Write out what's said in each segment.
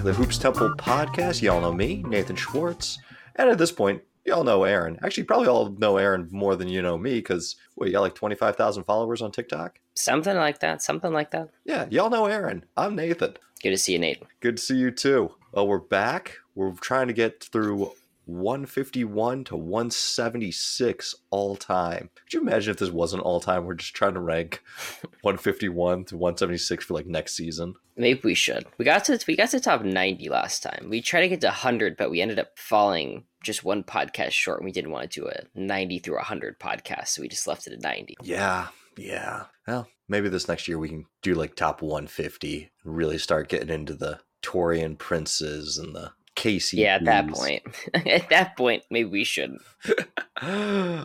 to the Hoops Temple podcast. Y'all know me, Nathan Schwartz. And at this point, y'all know Aaron. Actually, probably all know Aaron more than you know me because, what, you got like 25,000 followers on TikTok? Something like that. Something like that. Yeah, y'all know Aaron. I'm Nathan. Good to see you, Nate. Good to see you too. Well, we're back. We're trying to get through 151 to 176 all time. Could you imagine if this wasn't all time? We're just trying to rank 151 to 176 for like next season. Maybe we should. We got to we got to top 90 last time. We tried to get to 100, but we ended up falling just one podcast short. And we didn't want to do a 90 through 100 podcast, so we just left it at 90. Yeah, yeah. Well, maybe this next year we can do like top 150 really start getting into the Taurean Princes and the Casey. Yeah, at that point. at that point, maybe we shouldn't. uh,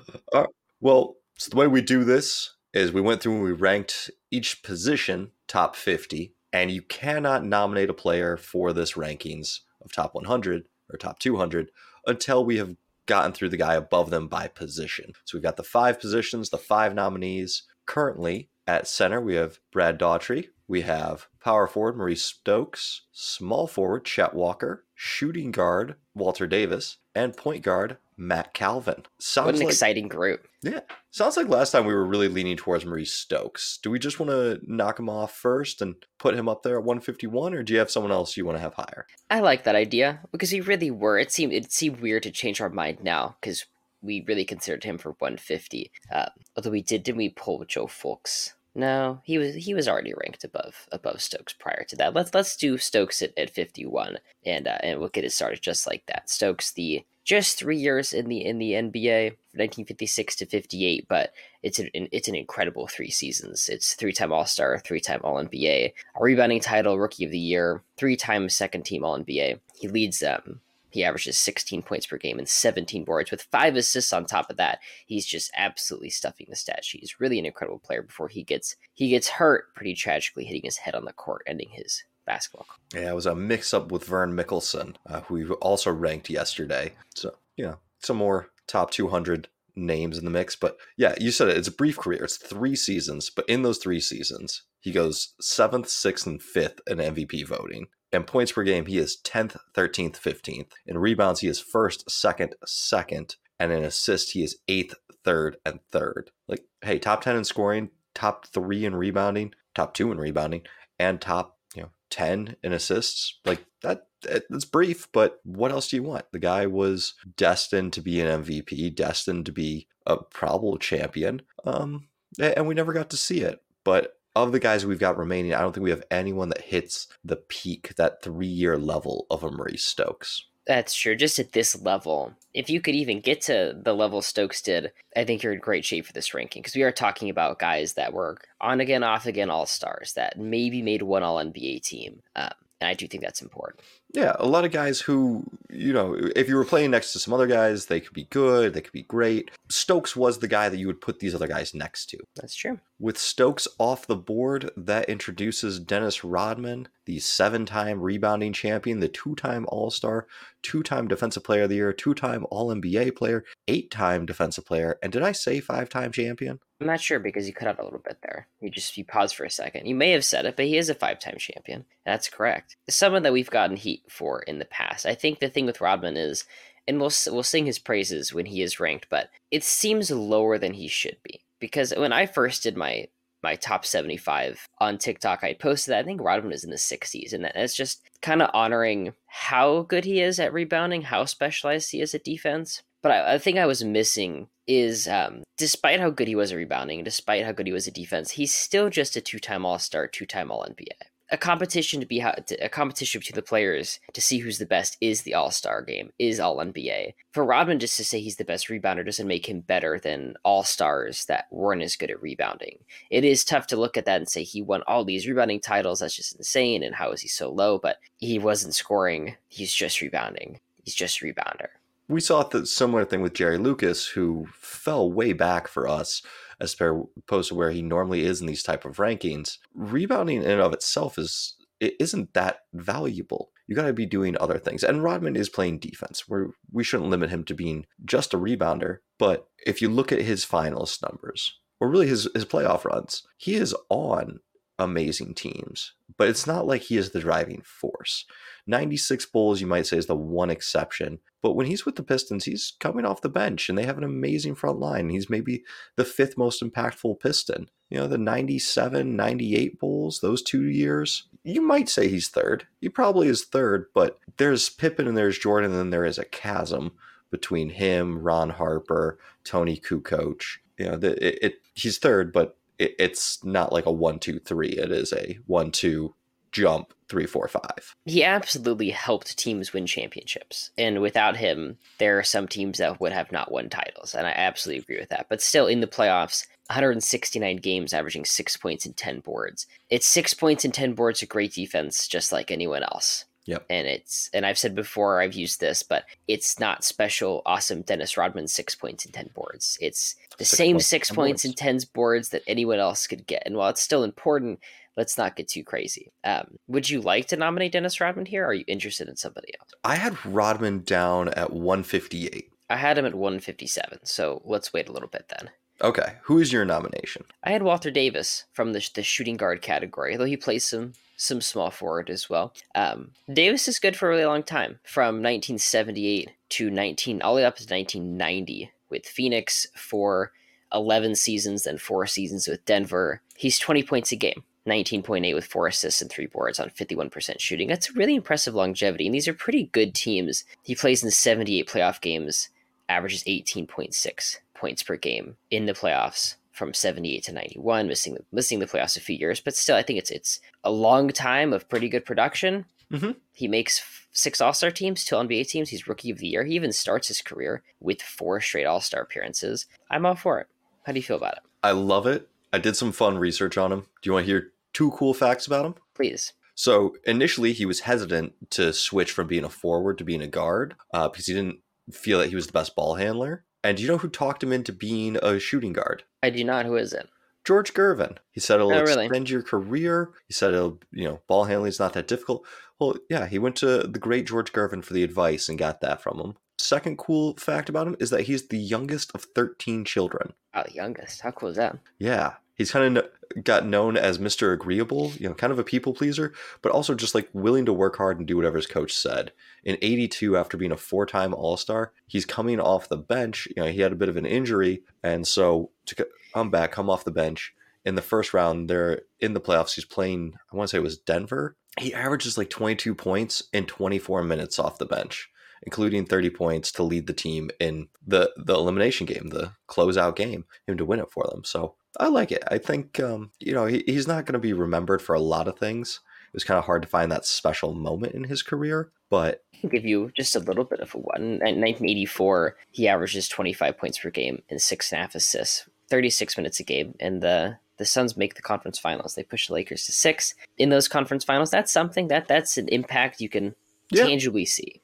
well, so the way we do this is we went through and we ranked each position top 50, and you cannot nominate a player for this rankings of top 100 or top 200 until we have gotten through the guy above them by position. So we've got the five positions, the five nominees. Currently at center, we have Brad Daugherty. We have power forward Maurice Stokes, small forward Chet Walker, shooting guard Walter Davis, and point guard Mack Calvin. Sounds what an like, exciting group. Yeah. Sounds like last time we were really leaning towards Maurice Stokes. Do we just want to knock him off first and put him up there at 151, or do you have someone else you want to have higher? I like that idea because we really were. It seemed it seemed weird to change our mind now because we really considered him for 150. Uh, although we did, didn't we pull Joe Fulks? No, he was he was already ranked above above Stokes prior to that. Let's let's do Stokes at, at 51 and uh, and we'll get it started just like that. Stokes the just three years in the in the NBA, 1956 to 58, but it's an it's an incredible three seasons. It's three time All Star, three time All NBA, a rebounding title, Rookie of the Year, three time second team All NBA. He leads um, he averages 16 points per game and 17 boards with five assists on top of that. He's just absolutely stuffing the stat sheet. He's really an incredible player before he gets he gets hurt pretty tragically, hitting his head on the court, ending his basketball. Yeah, it was a mix up with Vern Mikkelsen, uh, who we also ranked yesterday. So, yeah, some more top 200 names in the mix. But yeah, you said it. It's a brief career. It's three seasons. But in those three seasons, he goes seventh, sixth, and fifth in MVP voting. In points per game, he is 10th, 13th, 15th. In rebounds, he is first, second, second. And in assists, he is eighth, third, and third. Like, hey, top 10 in scoring, top three in rebounding, top two in rebounding, and top, you know, 10 in assists. Like, that it's brief, but what else do you want? The guy was destined to be an MVP, destined to be a probable champion. Um, and we never got to see it. But of the guys we've got remaining, I don't think we have anyone that hits the peak, that three year level of a Maurice Stokes. That's true. Just at this level, if you could even get to the level Stokes did, I think you're in great shape for this ranking because we are talking about guys that were on again, off again all stars that maybe made one all NBA team. Um, and I do think that's important. Yeah, a lot of guys who, you know, if you were playing next to some other guys, they could be good, they could be great. Stokes was the guy that you would put these other guys next to. That's true. With Stokes off the board, that introduces Dennis Rodman, the seven time rebounding champion, the two time All Star, two time Defensive Player of the Year, two time All NBA player, eight time Defensive Player, and did I say five time champion? I'm not sure because you cut out a little bit there. You just you paused for a second. You may have said it, but he is a five-time champion. That's correct. Someone that we've gotten heat for in the past. I think the thing with Rodman is, and we'll we'll sing his praises when he is ranked, but it seems lower than he should be. Because when I first did my my top 75 on TikTok, I posted that I think Rodman is in the 60s, and that's just kind of honoring how good he is at rebounding, how specialized he is at defense. But I, I think I was missing is um, despite how good he was at rebounding, despite how good he was at defense, he's still just a two-time All-Star, two-time All-NBA. A competition to be a competition between the players to see who's the best is the All Star game, is All NBA. For Rodman just to say he's the best rebounder doesn't make him better than All Stars that weren't as good at rebounding. It is tough to look at that and say he won all these rebounding titles. That's just insane. And how is he so low? But he wasn't scoring. He's just rebounding. He's just a rebounder we saw the similar thing with Jerry Lucas, who fell way back for us as opposed to where he normally is in these type of rankings. Rebounding in and of itself is it isn't that valuable. You got to be doing other things. And Rodman is playing defense. Where we shouldn't limit him to being just a rebounder. But if you look at his finals numbers, or really his his playoff runs, he is on amazing teams. But it's not like he is the driving force. 96 bulls, you might say, is the one exception. But when he's with the Pistons, he's coming off the bench and they have an amazing front line. He's maybe the fifth most impactful Piston. You know, the 97, 98 Bulls, those two years, you might say he's third. He probably is third, but there's Pippen and there's Jordan, and then there is a chasm between him, Ron Harper, Toni Kukoc. You know, the, it, it he's third, but it, it's not like a one, two, three. It is a one, two, jump three, four, five. He absolutely helped teams win championships. And without him, there are some teams that would have not won titles. And I absolutely agree with that. But still, in the playoffs, 169 games, averaging six points and 10 boards. It's six points and 10 boards of great defense, just like anyone else. Yep. And it's and I've said before I've used this, but it's not special, awesome Dennis Rodman six points and ten boards. It's the six same points six points boards. and ten boards that anyone else could get. And while it's still important, let's not get too crazy. Um, would you like to nominate Dennis Rodman here? Or are you interested in somebody else? I had Rodman down at 158. I had him at 157. So let's wait a little bit then. Okay, who is your nomination? I had Walter Davis from the the shooting guard category, though he plays some some small forward as well. Um, Davis is good for a really long time, from 1978 to 19, all the way up to 1990 with Phoenix for 11 seasons, then four seasons with Denver. He's 20 points a game. 19.8 with four assists and three boards on 51% shooting. That's really impressive longevity, and these are pretty good teams. He plays in 78 playoff games, averages 18.6 points per game in the playoffs from 78 to 91, missing missing the playoffs a few years, but still, I think it's it's a long time of pretty good production. Mm-hmm. He makes six All Star teams, two NBA teams. He's Rookie of the Year. He even starts his career with four straight All Star appearances. I'm all for it. How do you feel about it? I love it. I did some fun research on him. Do you want to hear two cool facts about him? Please. So initially, he was hesitant to switch from being a forward to being a guard uh, because he didn't feel that he was the best ball handler. And do you know who talked him into being a shooting guard? I do not. Who is it? George Gervin. He said it'll oh, really? extend your career. He said it'll, you know, ball handling is not that difficult. Well, yeah, he went to the great George Gervin for the advice and got that from him. Second cool fact about him is that he's the youngest of 13 children. Oh, the youngest. How cool is that? Yeah he's kind of got known as Mr. Agreeable, you know, kind of a people pleaser, but also just like willing to work hard and do whatever his coach said. In 82, after being a four time All Star, he's coming off the bench. You know, he had a bit of an injury. And so to come back, come off the bench in the first round, they're in the playoffs. He's playing, I want to say it was Denver. He averages like 22 points in 24 minutes off the bench including 30 points to lead the team in the the elimination game, the closeout game, him to win it for them. So I like it. I think um, you know he, he's not going to be remembered for a lot of things. It was kind of hard to find that special moment in his career, but I'll give you just a little bit of a one. In 1984, he averages 25 points per game and six and a half assists, 36 minutes a game, and the the Suns make the conference finals. They push the Lakers to six in those conference finals. That's something that that's an impact you can yeah. tangibly see.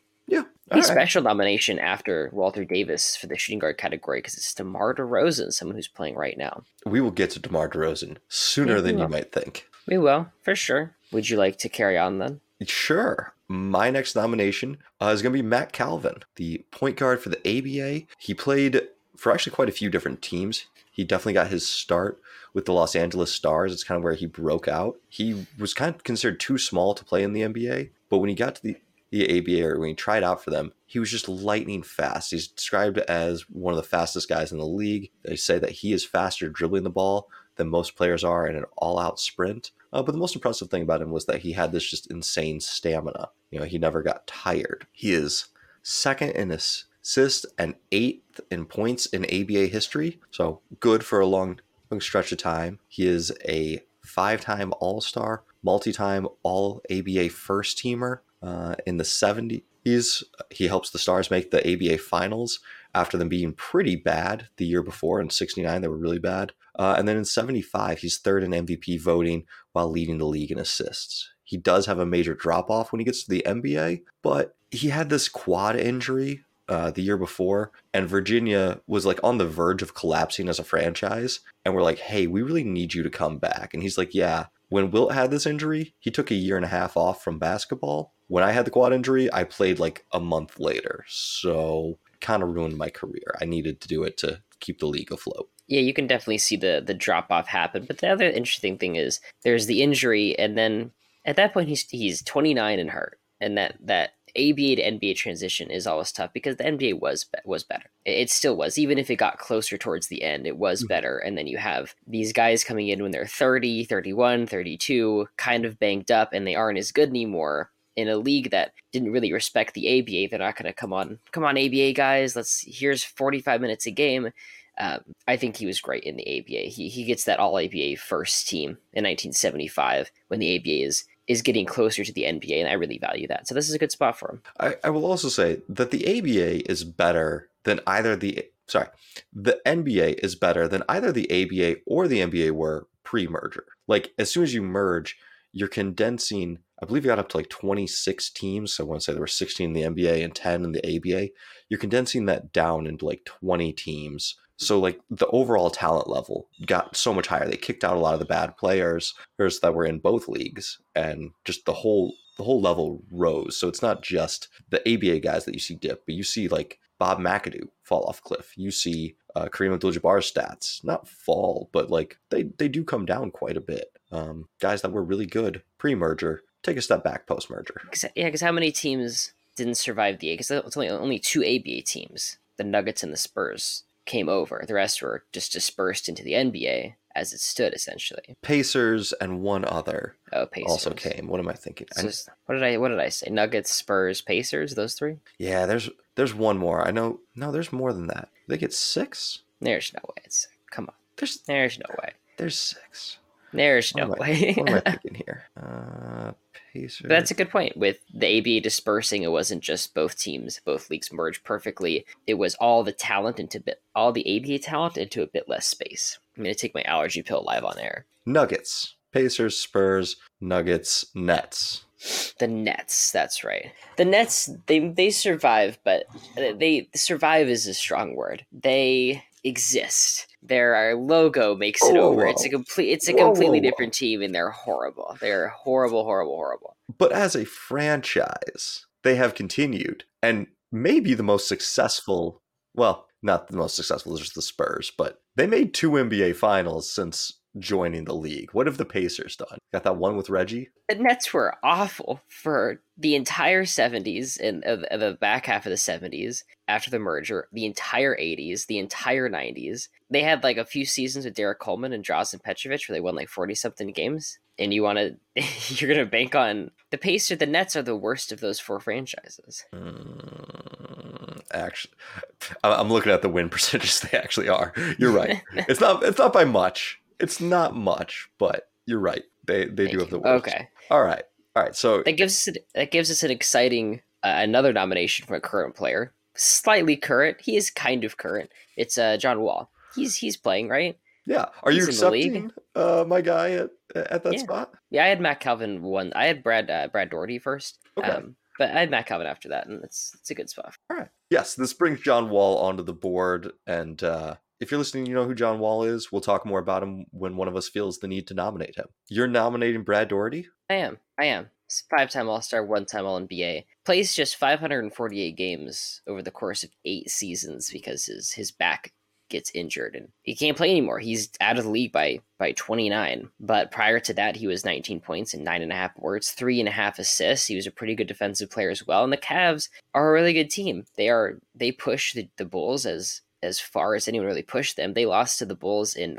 A special nomination after Walter Davis for the shooting guard category because it's DeMar DeRozan, someone who's playing right now. We will get to DeMar DeRozan sooner yeah, than you might think. We will, for sure. Would you like to carry on then? Sure. My next nomination uh, is going to be Mack Calvin, the point guard for the ABA. He played for actually quite a few different teams. He definitely got his start with the Los Angeles Stars. It's kind of where he broke out. He was kind of considered too small to play in the NBA, but when he got to the the ABA or when he tried out for them, he was just lightning fast. He's described as one of the fastest guys in the league. They say that he is faster dribbling the ball than most players are in an all-out sprint. Uh, but the most impressive thing about him was that he had this just insane stamina. You know, he never got tired. He is second in assists and eighth in points in ABA history. So good for a long, long stretch of time. He is a five-time All-Star, multi-time All ABA first teamer. Uh, in the 70s, he helps the Stars make the ABA finals after them being pretty bad the year before. In 69, they were really bad. Uh, and then in 75, he's third in MVP voting while leading the league in assists. He does have a major drop off when he gets to the NBA, but he had this quad injury uh, the year before, and Virginia was like on the verge of collapsing as a franchise. And we're like, hey, we really need you to come back. And he's like, yeah. When Wilt had this injury, he took a year and a half off from basketball when I had the quad injury, I played like a month later. So kind of ruined my career. I needed to do it to keep the league afloat. Yeah, you can definitely see the the drop off happen. But the other interesting thing is there's the injury, and then at that point he's he's 29 and hurt. and that that ABA to NBA transition is always tough because the NBA was was better. It still was, even if it got closer towards the end, it was mm-hmm. better. And then you have these guys coming in when they're 30, 31, 32, kind of banged up, and they aren't as good anymore in a league that didn't really respect the ABA. They're not going to come on, come on, ABA guys. Let's here's 45 minutes a game. Um, I think he was great in the ABA. He he gets that All ABA first team in 1975 when the ABA is is getting closer to the NBA, and I really value that. So this is a good spot for him. I, I will also say that the ABA is better than either the sorry, the NBA is better than either the ABA or the NBA were pre-merger. Like as soon as you merge, you're condensing. I believe you got up to like 26 teams. So I want to say there were 16 in the NBA and 10 in the ABA. You're condensing that down into like 20 teams so like the overall talent level got so much higher. They kicked out a lot of the bad players that were in both leagues, and just the whole the whole level rose. So it's not just the ABA guys that you see dip, but you see like Bob McAdoo fall off cliff. You see uh, Kareem Abdul-Jabbar's stats not fall, but like they they do come down quite a bit. Um, guys that were really good pre-merger take a step back post-merger. Yeah, because how many teams didn't survive the A? Because it's only only two ABA teams, the Nuggets and the Spurs came over. The rest were just dispersed into the NBA as it stood, essentially. Pacers and one other oh, Pacers. also came. What am I thinking? So what did I what did I say? Nuggets, Spurs, Pacers. Those three. Yeah, there's there's one more. I know. No, there's more than that. They get six. There's no way. It's come on. There's there's no way. There's six. There's no what way. what am I thinking here? Uh, Pacers. That's a good point. With the ABA dispersing, it wasn't just both teams, both leagues merged perfectly. It was all the talent into bit, all the ABA talent into a bit less space. I'm gonna take my allergy pill live on air. Nuggets, Pacers, Spurs, Nuggets, Nets. The Nets, that's right. The Nets, they they survive, but they survive is a strong word. They exist. Their uh, logo makes it over. It's a complete. It's a whoa, completely whoa, different team, and they're horrible. They're horrible, horrible, horrible. But as a franchise, they have continued, and maybe the most successful. Well, not the most successful, just the Spurs, but they made two NBA finals since joining the league. What have the Pacers done? Got that one with Reggie? The Nets were awful for the entire 70s and uh, the back half of the 70s after the merger, the entire 80s, the entire 90s. They had like a few seasons with Derrick Coleman and Drazen Petrovic where they won like 40 something games. And you want to, you're going to bank on the Pacers, the Nets are the worst of those four franchises. Mm, actually, I'm looking at the win percentages. They actually are. You're right. it's not, it's not by much it's not much, but you're right. They they Thank do have the worst. Okay. All right. All right. So that gives us that gives us an exciting uh, another nomination from a current player, slightly current. He is kind of current. It's uh, John Wall. He's he's playing right. Yeah. Are he's you accepting uh, my guy at at that yeah. spot? Yeah, I had Mack Calvin one. I had Brad uh, Brad Daugherty first. Okay. Um, but I had Mack Calvin after that, and it's it's a good spot. All right. Yes, this brings John Wall onto the board, and uh, if you're listening, you know who John Wall is. We'll talk more about him when one of us feels the need to nominate him. You're nominating Brad Daugherty? I am. I am. Five time All Star, one time All NBA. Plays just 548 games over the course of eight seasons because his, his back gets injured and he can't play anymore. He's out of the league by by 29. But prior to that, he was 19 points and nine and a half boards, three and a half assists. He was a pretty good defensive player as well. And the Cavs are a really good team. They are they push the, the Bulls as as far as anyone really pushed them. They lost to the Bulls in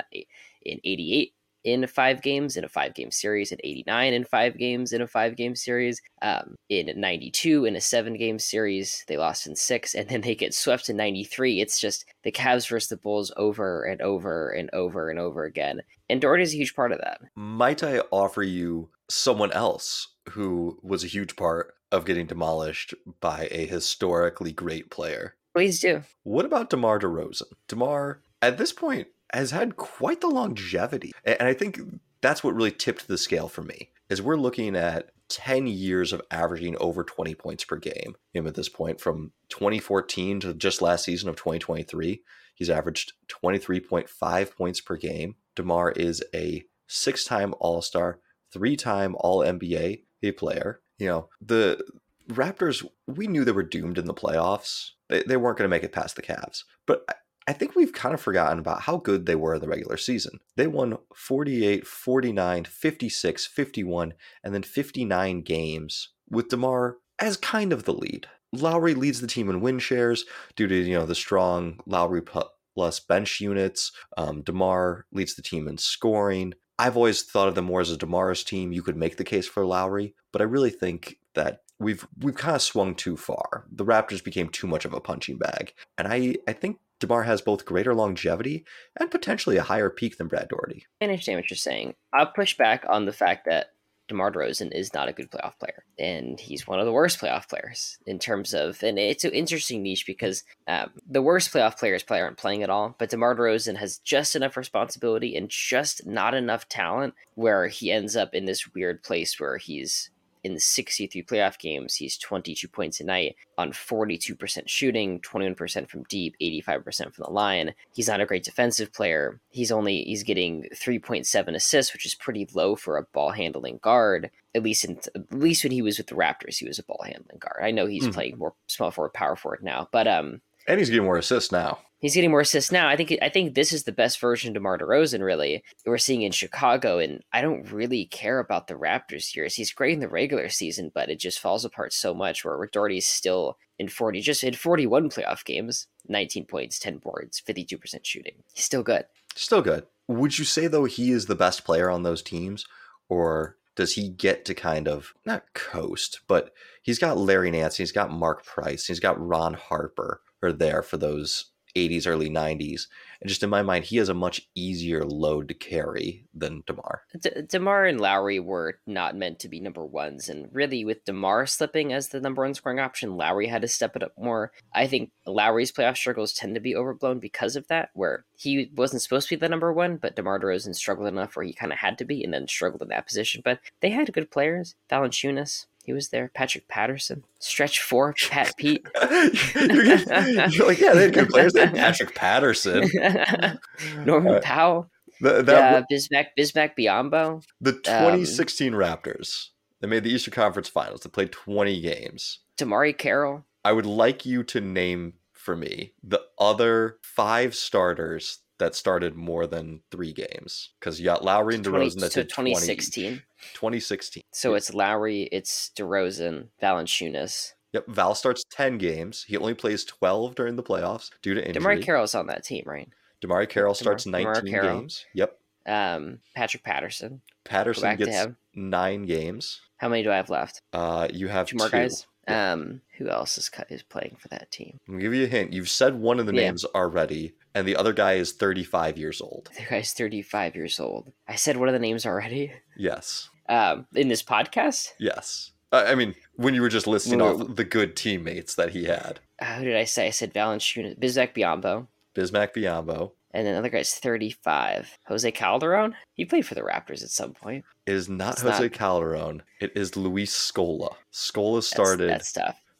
in 88 in five games in a five game series, in 89 in five games in a five game series, um, in 92 in a seven game series. They lost in six, and then they get swept in 93. It's just the Cavs versus the Bulls over and over and over and over again. And Dort is a huge part of that. Might I offer you someone else who was a huge part of getting demolished by a historically great player? Please do. What about DeMar DeRozan? DeMar, at this point, has had quite the longevity. And I think that's what really tipped the scale for me, is we're looking at 10 years of averaging over 20 points per game. Him at this point, from 2014 to just last season of 2023, he's averaged 23.5 points per game. DeMar is a six time All Star, three time All NBA a player You know, the Raptors, we knew they were doomed in the playoffs. They, they weren't going to make it past the Cavs. But I think we've kind of forgotten about how good they were in the regular season. They won 48, 49, 56, 51, and then 59 games with DeMar as kind of the lead. Lowry leads the team in win shares due to you know the strong Lowry plus bench units. Um, Demar leads the team in scoring. I've always thought of them more as a Demar's team. You could make the case for Lowry, but I really think that we've we've kind of swung too far. The Raptors became too much of a punching bag, and I I think DeMar has both greater longevity and potentially a higher peak than Brad Daugherty. I understand what you're saying. I'll push back on the fact that DeMar DeRozan is not a good playoff player, and he's one of the worst playoff players in terms of. And it's an interesting niche because um, the worst playoff players probably aren't playing at all, but DeMar DeRozan has just enough responsibility and just not enough talent where he ends up in this weird place where he's in 63 playoff games, he's 22 points a night on 42% shooting, 21% from deep, 85% from the line. He's not a great defensive player. He's only he's getting 3.7 assists, which is pretty low for a ball handling guard. At least in at least when he was with the Raptors, he was a ball handling guard. I know he's mm. playing more small forward, power forward now, but um, and he's getting more assists now he's getting more assists now. I think I think this is the best version of DeMar DeRozan, really. We're seeing in Chicago, and I don't really care about the Raptors years. He's great in the regular season, but it just falls apart so much. Where Daugherty's still in forty, just in forty-one playoff games, nineteen points, ten boards, fifty-two percent shooting. He's still good. Still good. Would you say though he is the best player on those teams, or does he get to kind of not coast, but he's got Larry Nance, he's got Mark Price, he's got Ron Harper are there for those 80s, early 90s. And just in my mind, he has a much easier load to carry than DeMar. De- DeMar and Lowry were not meant to be number ones. And really, with DeMar slipping as the number one scoring option, Lowry had to step it up more. I think Lowry's playoff struggles tend to be overblown because of that, where he wasn't supposed to be the number one, but DeMar DeRozan struggled enough where he kind of had to be and then struggled in that position. But they had good players. Valanciunas, he was there. Patrick Patterson, stretch four, Pat Pete. you're, like, yeah, they had good players. They had Patrick Patterson, Norman uh, Powell, the, that, uh, Bismack Bismack Biyombo. The 2016 um, Raptors. They made the Eastern Conference Finals. They played 20 games. DeMarre Carroll. I would like you to name for me the other five starters that started more than three games because you got Lowry and 20, DeRozan that so did 2016. 20, 2016. So it's Lowry, it's DeRozan, Valanciunas. Yep, Val starts 10 games. He only plays 12 during the playoffs due to injury. DeMarre Carroll's on that team, right? DeMarre Carroll starts DeMar- 19 Carroll. games. Yep. Um, Patrick Patterson. Patterson gets nine games. How many do I have left? Uh, you have two more two. guys. Um, who else is is playing for that team? I'm gonna give you a hint. You've said one of the yeah. names already, and the other guy is 35 years old. The guy's 35 years old. I said one of the names already. Yes. Um, in this podcast. Yes. Uh, I mean, when you were just listing off the good teammates that he had. Uh, who did I say? I said Valanciunas, Bismack Biyombo. Bismack Biyombo. And another guy's 35. Jose Calderon? He played for the Raptors at some point. It is not it's Jose not... Calderon. It is Luis Scola. Scola started that's,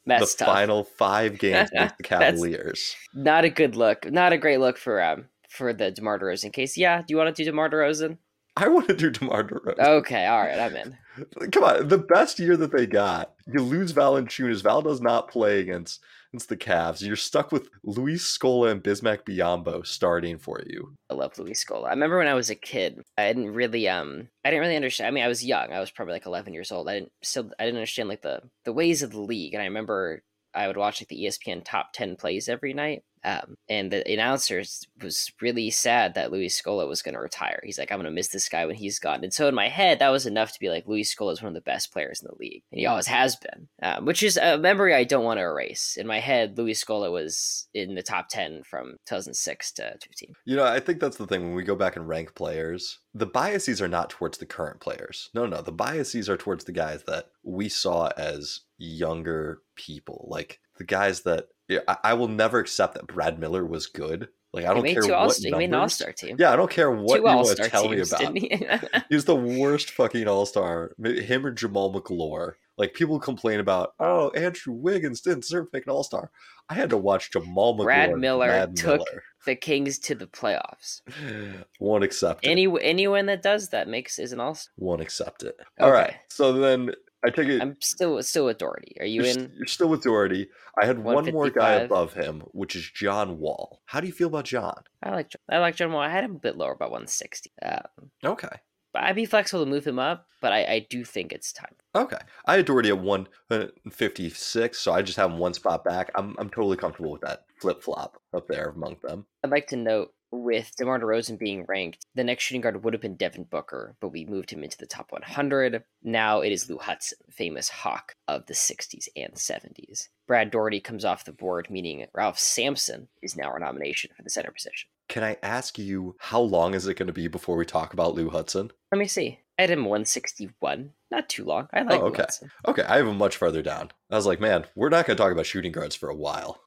that's the tough. final five games with the Cavaliers. not a good look. Not a great look for um for the DeMar DeRozan case. Yeah, do you want to do DeMar DeRozan? I want to do DeMar DeRozan. Okay, all right, I'm in. Come on, the best year that they got. You lose Valanciunas. Val does not play against it's the Cavs. You're stuck with Luis Scola and Bismack Biyombo starting for you. I love Luis Scola. I remember when I was a kid, I didn't really um I didn't really understand. I mean, I was young. I was probably like 11 years old. I didn't still I didn't understand like the the ways of the league. And I remember I would watch like the ESPN top 10 plays every night. Um, and the announcers was really sad that Luis Scola was going to retire. He's like, I'm going to miss this guy when he's gone. And so in my head, that was enough to be like, Luis Scola is one of the best players in the league. And he always has been, um, which is a memory I don't want to erase. In my head, Luis Scola was in the top 10 from 2006 to 15. You know, I think that's the thing when we go back and rank players, the biases are not towards the current players. No, no, the biases are towards the guys that we saw as younger people. Like the guys that I, I, will never accept that Brad Miller was good. Like I don't care what numbers. He made an All Star team. Yeah, I don't care what two you want to tell teams, me about. He? He's the worst fucking All Star. Him or Jamal Magloire. Like people complain about, oh, Andrew Wiggins didn't deserve to make an All Star. I had to watch Jamal Magloire. Brad Miller Brad took Miller. the Kings to the playoffs. Won't accept it. Any anyone that does that makes is an All Star. Won't accept it. All okay. right. So then I take it. I'm still still with Daugherty. Are you you're in? St- you're still with Daugherty. I had one more guy above him, which is John Wall. How do you feel about John? I like I like John Wall. I had him a bit lower, about 160. Um, okay. But I'd be flexible to move him up, but I, I do think it's time. Okay. I had Daugherty at 156, so I just have him one spot back. I'm, I'm totally comfortable with that flip flop up there among them. I'd like to note with DeMar DeRozan being ranked, the next shooting guard would have been Devin Booker, but we moved him into the top 100. Now it is Lou Hudson, famous hawk of the 60s and 70s. Brad Daugherty comes off the board, meaning Ralph Sampson is now our nomination for the center position. Can I ask you how long is it going to be before we talk about Lou Hudson? Let me see. I had him 161. Not too long. I like oh, okay. Hudson. Okay, I have him much further down. I was like, man, we're not going to talk about shooting guards for a while,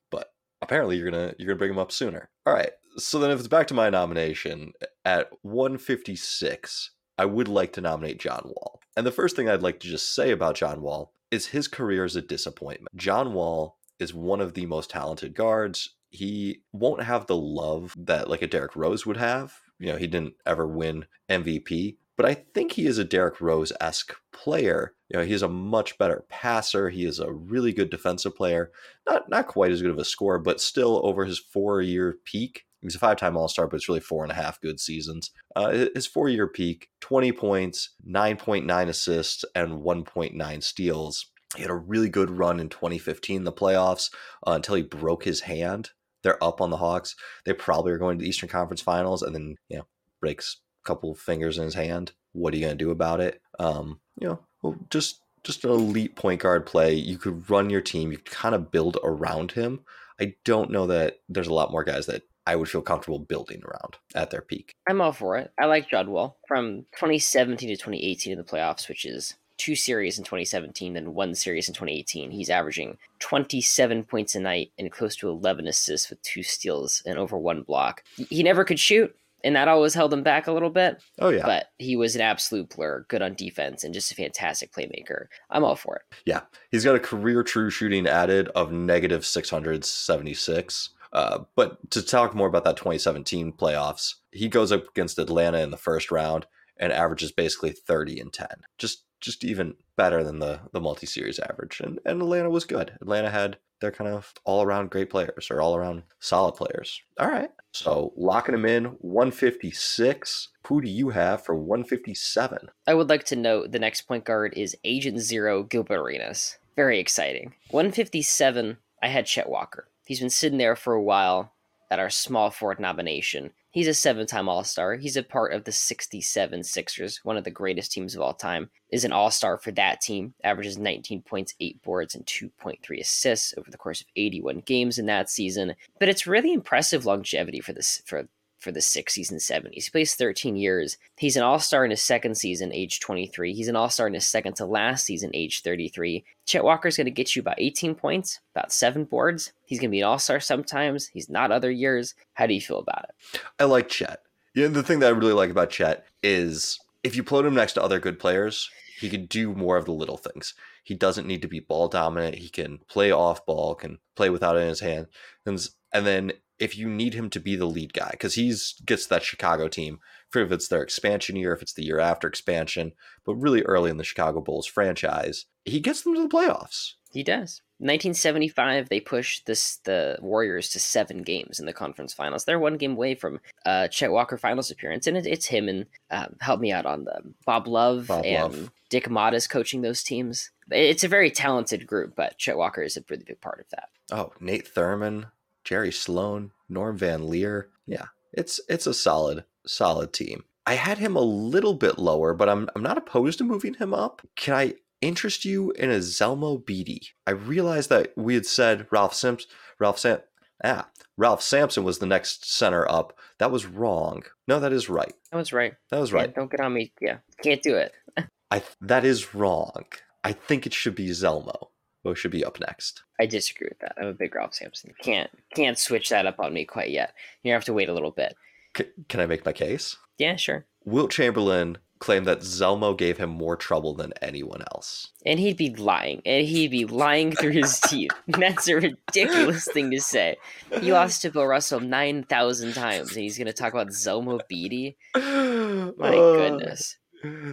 apparently you're gonna you're gonna bring him up sooner. All right. So then, if it's back to my nomination at 156, I would like to nominate John Wall. And the first thing I'd like to just say about John Wall is his career is a disappointment. John Wall is one of the most talented guards. He won't have the love that like a Derrick Rose would have. You know, he didn't ever win MVP, but I think he is a Derrick Rose esque player. You know, he's a much better passer. He is a really good defensive player. Not not quite as good of a scorer, but still over his four year peak. He's a five time All Star, but it's really four and a half good seasons. Uh, his four year peak 20 points, 9.9 assists, and 1.9 steals. He had a really good run in 2015, the playoffs, uh, until he broke his hand. They're up on the Hawks. They probably are going to the Eastern Conference Finals, and then you know breaks couple of fingers in his hand. What are you going to do about it? Um, you know, well, just just an elite point guard play. You could run your team. You could kind of build around him. I don't know that there's a lot more guys that I would feel comfortable building around at their peak. I'm all for it. I like John Wall from 2017 to 2018 in the playoffs, which is two series in 2017 then one series in 2018. He's averaging 27 points a night and close to 11 assists with two steals and over one block. He never could shoot, and that always held him back a little bit. Oh yeah, but he was an absolute blur, good on defense, and just a fantastic playmaker. I'm all for it. Yeah, he's got a career true shooting added of negative 676. Uh, but to talk more about that 2017 playoffs, he goes up against Atlanta in the first round and averages basically 30 and 10. Just just even better than the the multi-series average. And and Atlanta was good. Atlanta had their kind of all around great players or all around solid players. All right. So locking them in 156. Who do you have for 157? I would like to note the next point guard is Agent Zero Gilbert Arenas. Very exciting. 157, I had Chet Walker. He's been sitting there for a while at our small forward nomination. He's a seven time All Star. He's a part of the 67 Sixers, one of the greatest teams of all time. Is an All Star for that team, averages 19 points, 8 boards, and 2.3 assists over the course of 81 games in that season. But it's really impressive longevity for this for for the 60s and 70s. He plays 13 years. He's an all star in his second season, age 23. He's an all star in his second to last season, age 33. Chet Walker's going to get you about 18 points, about seven boards. He's going to be an all star sometimes. He's not other years. How do you feel about it? I like Chet. Yeah, the thing that I really like about Chet is if you put him next to other good players, he can do more of the little things. He doesn't need to be ball dominant. He can play off ball, can play without it in his hand. And, and then if you need him to be the lead guy because he's gets that Chicago team for if it's their expansion year, if it's the year after expansion, but really early in the Chicago Bulls franchise, he gets them to the playoffs. He does. 1975, they pushed this the Warriors to seven games in the conference finals. They're one game away from uh, Chet Walker finals appearance, and it, it's him and uh, help me out on the Bob Love Bob and Love. Dick Motta's coaching those teams. It's a very talented group, but Chet Walker is a really big part of that. Oh, Nate Thurmond, Jerry Sloan, Norm Van Lier. Yeah, it's it's a solid solid team. I had him a little bit lower, but I'm I'm not opposed to moving him up. Can I interest you in a Zelmo Beaty? I realized that we had said Ralph Simps Ralph Sam ah Ralph Sampson was the next center up. That was wrong. No, that is right. That was right. That was Yeah, right. don't get on me. Yeah, can't do it. I that is wrong. I think it should be Zelmo who should be up next. I disagree with that. I'm a big Ralph Sampson. Can't can't switch that up on me quite yet. You have to wait a little bit. C- can I make my case? Yeah, sure. Wilt Chamberlain claimed that Zelmo gave him more trouble than anyone else. And he'd be lying. And he'd be lying through his teeth. That's a ridiculous thing to say. He lost to Bill Russell 9,000 times, and he's going to talk about Zelmo Beaty? My goodness.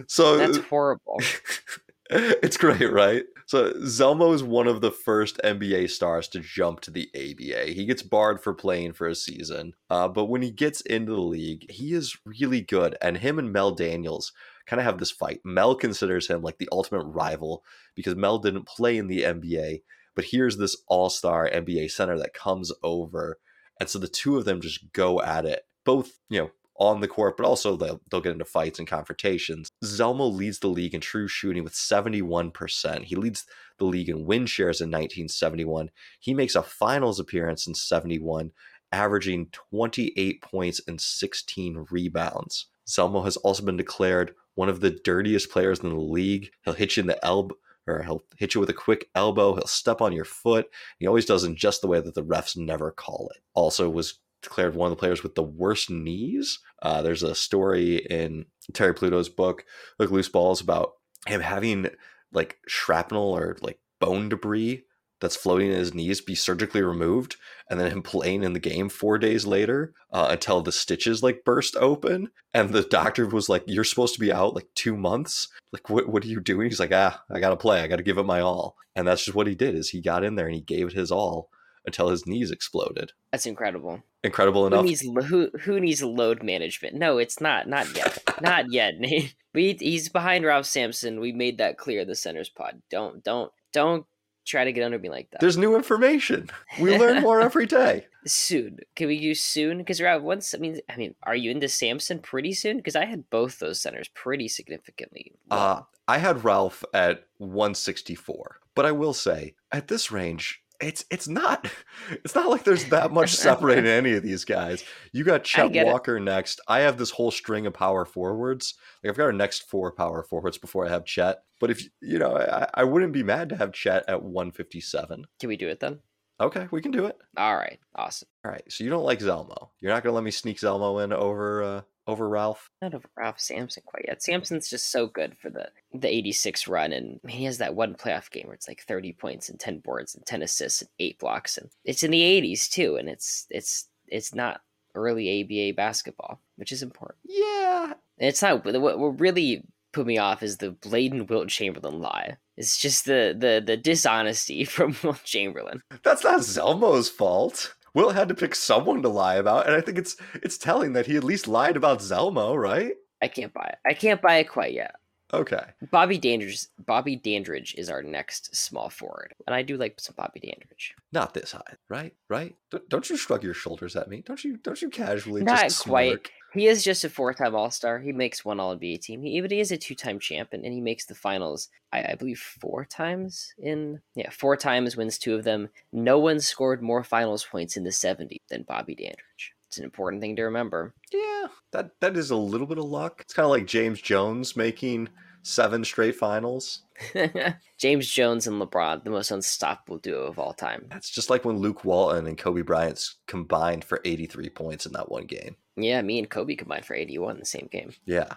So That's horrible. it's great, right? So Zelmo is one of the first NBA stars to jump to the ABA. He gets barred for playing for a season, uh, but when he gets into the league, he is really good. And him and Mel Daniels kind of have this fight. Mel considers him like the ultimate rival because Mel didn't play in the NBA, but here's this all star NBA center that comes over. And so the two of them just go at it, both, you know, on the court, but also they'll, they'll get into fights and confrontations. Zelmo leads the league in true shooting with 71%. He leads the league in win shares in 1971. He makes a finals appearance in 71, averaging 28 points and 16 rebounds. Zelmo has also been declared one of the dirtiest players in the league. He'll hit you in the elbow or he'll hit you with a quick elbow. He'll step on your foot. He always does in just the way that the refs never call it. Also was declared one of the players with the worst knees. Uh, there's a story in Terry Pluto's book, like Loose Balls, about him having like shrapnel or like bone debris that's floating in his knees be surgically removed and then him playing in the game four days later uh, until the stitches like burst open. And the doctor was like you're supposed to be out like two months? Like what, what are you doing? He's like ah i gotta play. I gotta give it my all. And that's just what he did is he got in there and he gave it his all until his knees exploded That's incredible. incredible enough. Who needs who who needs load management? No, it's not. Not yet. not yet. Nate. We he's behind Ralph Sampson. We made that clear. in The centers pod. Don't don't don't try to get under me like that. there's new information we learn more every day soon. Can we use soon? Because Ralph, once I mean, I mean, are you into Sampson pretty soon? Because I had both those centers pretty significantly. Uh. I had Ralph at 164, but I will say at this range, it's it's not it's not like there's that much separating any of these guys. You got Chet get it. Walker next. I have this whole string of power forwards. Like I've got our next four power forwards before I have Chet. But if you know, I, I wouldn't be mad to have Chet at 157. Can we do it then? Okay, we can do it. All right, awesome. All right. So you don't like Zelmo. You're not gonna let me sneak Zelmo in over uh, over Ralph. Not over Ralph Sampson quite yet. Sampson's just so good for the the '86 run, and he has that one playoff game where it's like 30 points and 10 boards and 10 assists and eight blocks, and it's in the '80s too, and it's it's it's not early ABA basketball, which is important. Yeah. And it's not what, what really put me off is the blatant Wilt Chamberlain lie. It's just the the the dishonesty from Wilt Chamberlain. That's not Zelmo's fault. Will had to pick someone to lie about, and I think it's it's telling that he at least lied about Zelmo, right? I can't buy it. I can't buy it quite yet. Okay. Bobby Dandridge. Bobby Dandridge is our next small forward, and I do like some Bobby Dandridge. Not this high, right? Right? Don't, don't you shrug your shoulders at me? Don't you? Don't you casually Not just quite. smirk? He is just a four-time All-Star. He makes one All-NBA team. He, even he is a two-time champion, and he makes the finals. I, I believe four times in yeah, four times wins two of them. No one scored more finals points in the '70s than Bobby Dandridge. It's an important thing to remember. Yeah, that that is a little bit of luck. It's kind of like James Jones making seven straight finals. James Jones and LeBron, the most unstoppable duo of all time. That's just like when Luke Walton and Kobe Bryant combined for 83 points in that one game. Yeah, me and Kobe combined for 81 in the same game. Yeah.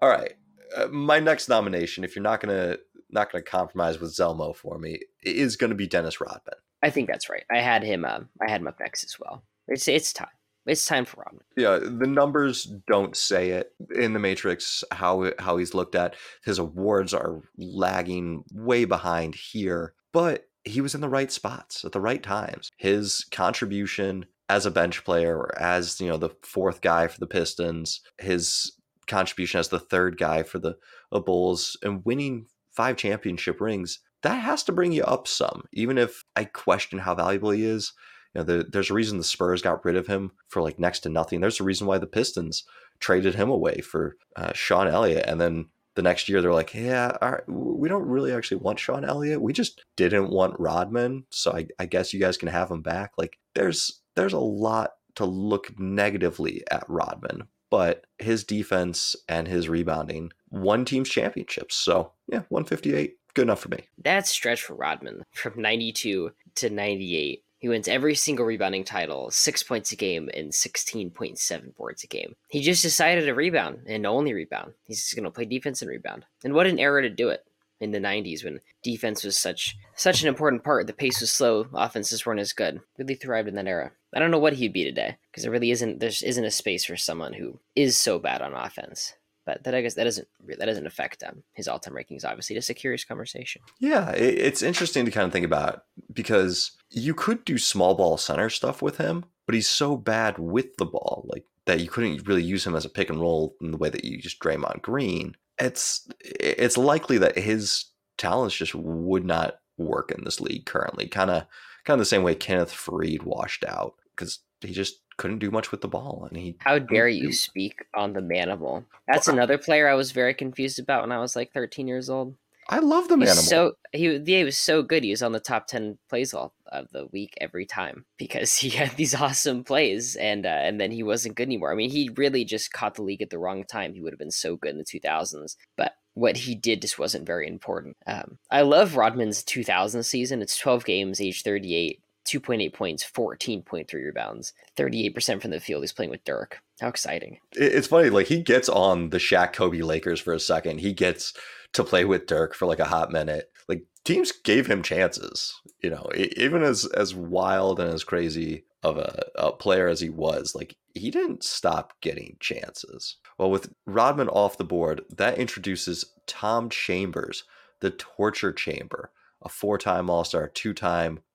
All right. Uh, my next nomination, if you're not gonna not gonna compromise with Zelmo for me, is gonna be Dennis Rodman. I think that's right. I had him. Um, I had him up next as well. It's it's time. It's time for Rodman. Yeah, the numbers don't say it in the Matrix how how he's looked at. His awards are lagging way behind here, but he was in the right spots at the right times. His contribution as a bench player or as, you know, the fourth guy for the Pistons, his contribution as the third guy for the Bulls and winning five championship rings, that has to bring you up some. Even if I question how valuable he is, you know, there, there's a reason the Spurs got rid of him for like next to nothing. There's a reason why the Pistons traded him away for uh, Sean Elliott, and then the next year they're like, yeah, we don't really actually want Sean Elliott. We just didn't want Rodman, so I, I guess you guys can have him back. Like, there's there's a lot to look negatively at Rodman, but his defense and his rebounding won teams championships. So yeah, 158, good enough for me. That stretch for Rodman from 92 to 98. He wins every single rebounding title, six points a game and 16.7 boards a game. He just decided to rebound and only rebound. He's just going to play defense and rebound. And what an era to do it in the 90s when defense was such such an important part. The pace was slow, offenses weren't as good. Really thrived in that era. I don't know what he'd be today because there really isn't there isn't a space for someone who is so bad on offense. But that I guess that doesn't that doesn't affect um, his all time rankings. Obviously, just a curious conversation. Yeah, it, it's interesting to kind of think about because you could do small ball center stuff with him, but he's so bad with the ball, like that you couldn't really use him as a pick and roll in the way that you use Draymond Green. it's it's likely that his talents just would not work in this league currently. Kind of kind of the same way Kenneth Faried washed out because he just couldn't do much with the ball and he How dare you speak on the manimal? That's another player I was very confused about when I was like 13 years old. I love the He man. was so he yeah, he was so good. He was on the top 10 plays all of the week every time because he had these awesome plays and uh, and then he wasn't good anymore. I mean, he really just caught the league at the wrong time. He would have been so good in the 2000s, but what he did just wasn't very important. Um, I love Rodman's 2000 season. It's 12 games, age 38, 2.8 points, 14.3 rebounds, 38% from the field. He's playing with Dirk. How exciting. It's funny, like he gets on the Shaq Kobe Lakers for a second. He gets to play with Dirk for like a hot minute. Like teams gave him chances, you know, even as as wild and as crazy of a, a player as he was, like he didn't stop getting chances. Well, with Rodman off the board, that introduces Tom Chambers, the torture chamber, a four-time All-Star,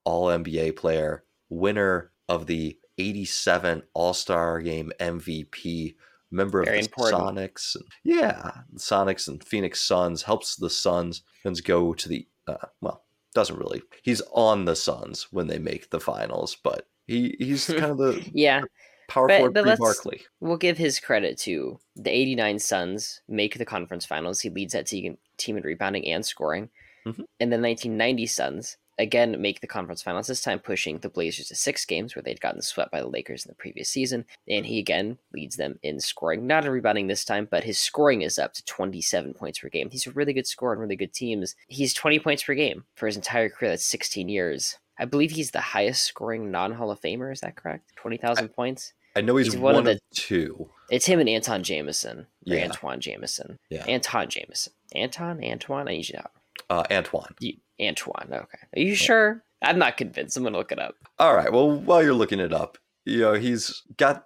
two-time All-NBA player, winner of the 87 All-Star game MVP, member of the important. Sonics. And, yeah, the Sonics and Phoenix Suns helps the Suns Suns go to the uh, well, doesn't really. He's on the Suns when they make the finals, but he he's kind of the Yeah, power But- forward but pre let's- Barkley. we'll give his credit to the 89 Suns make the conference finals. He leads that team, team in rebounding and scoring. Mhm. And the 1990 Suns again make the conference finals, this time pushing the Blazers to six games where they'd gotten swept by the Lakers in the previous season. And he again leads them in scoring, not in rebounding this time, but his scoring is up to 27 points per game. He's a really good scorer on really good teams. He's 20 points per game for his entire career. That's 16 years. I believe he's the highest scoring non Hall of Famer. Is that correct? 20,000 points? I know he's, he's one, one of of two. It's him and Anton Jamison. Or Yeah. Antoine Jamison. Yeah. Anton Jamison. Anton? Antoine? I need you to Uh, Antoine. you, Antoine. Okay. Are you sure? I'm not convinced. I'm gonna look it up. All right. Well, while you're looking it up, you know he's got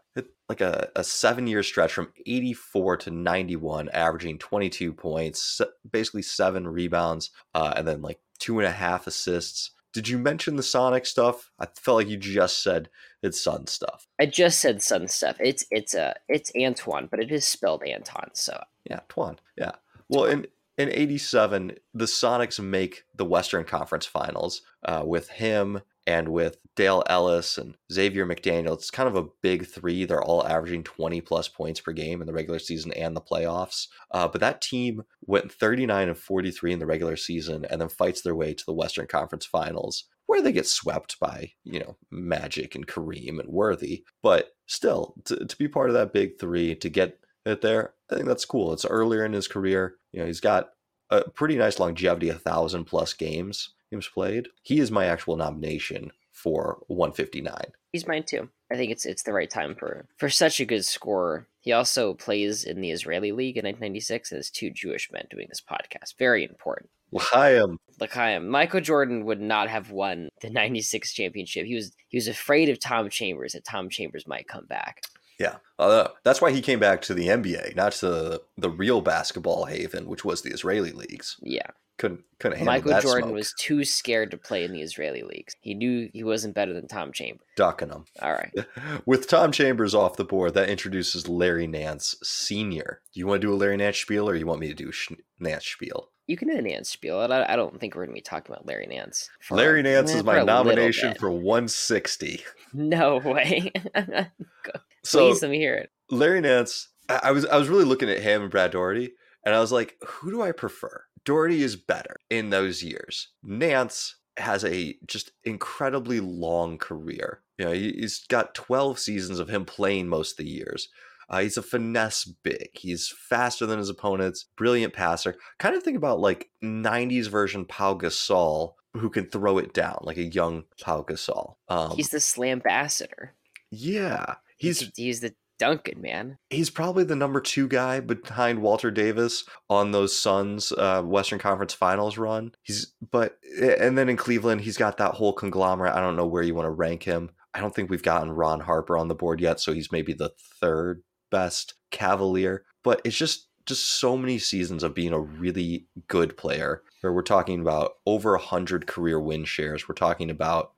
like a, a seven year stretch from 84 to 91, averaging 22 points, basically seven rebounds, uh, and then like two and a half assists. Did you mention the Sonic stuff? I felt like you just said it's Sun stuff. I just said Sun stuff. It's it's uh it's Antoine, but it is spelled Anton. So Yeah, Twan. Yeah. Well, in in '87, the Sonics make the Western Conference Finals uh, with him and with Dale Ellis and Xavier McDaniel. It's kind of a big three. They're all averaging 20 plus points per game in the regular season and the playoffs. Uh, but that team went 39 and 43 in the regular season and then fights their way to the Western Conference Finals, where they get swept by you know Magic and Kareem and Worthy. But still, to, to be part of that big three, to get it there. I think that's cool. It's earlier in his career. You know, he's got a pretty nice longevity, a thousand plus games games played. He is my actual nomination for 159. he's mine too. I think it's it's the right time for for such a good scorer. He also plays in the Israeli League in 1996 and has two Jewish men doing this podcast. Very important. L'chaim. L'chaim. Michael Jordan would not have won the 96 championship. He was he was afraid of Tom Chambers that Tom Chambers might come back. Yeah, uh, that's why he came back to the NBA, not to the, the real basketball haven, which was the Israeli leagues. Yeah. Couldn't couldn't handle that. Michael that Jordan smoke. was too scared to play in the Israeli leagues. He knew he wasn't better than Tom Chambers. ducking him. All right. With Tom Chambers off the board, that introduces Larry Nance Senior. Do you want to do a Larry Nance spiel, or you want me to do a sh- Nance spiel? You can do Nance spiel. I, I don't think we're going to be talking about Larry Nance. Larry Nance is my nomination for 160. No way. So Please let me hear it. Larry Nance, I, I was I was really looking at him and Brad Daugherty, and I was like, who do I prefer? Daugherty is better in those years. Nance has a just incredibly long career. You know, he, he's got 12 seasons of him playing most of the years. Uh, he's a finesse big. He's faster than his opponents, brilliant passer. Kind of think about like 90s version Pau Gasol, who can throw it down like a young Pau Gasol. Um, He's the slambassador. yeah, he's He's he's the Duncan man. he's probably the number two guy behind Walter Davis on those Suns uh, Western Conference Finals run. He's but and then in Cleveland he's got that whole conglomerate. I don't know where you want to rank him. I don't think we've gotten Ron Harper on the board yet, so he's maybe the third best Cavalier. But it's just just so many seasons of being a really good player. Where we're talking about over a hundred career win shares. We're talking about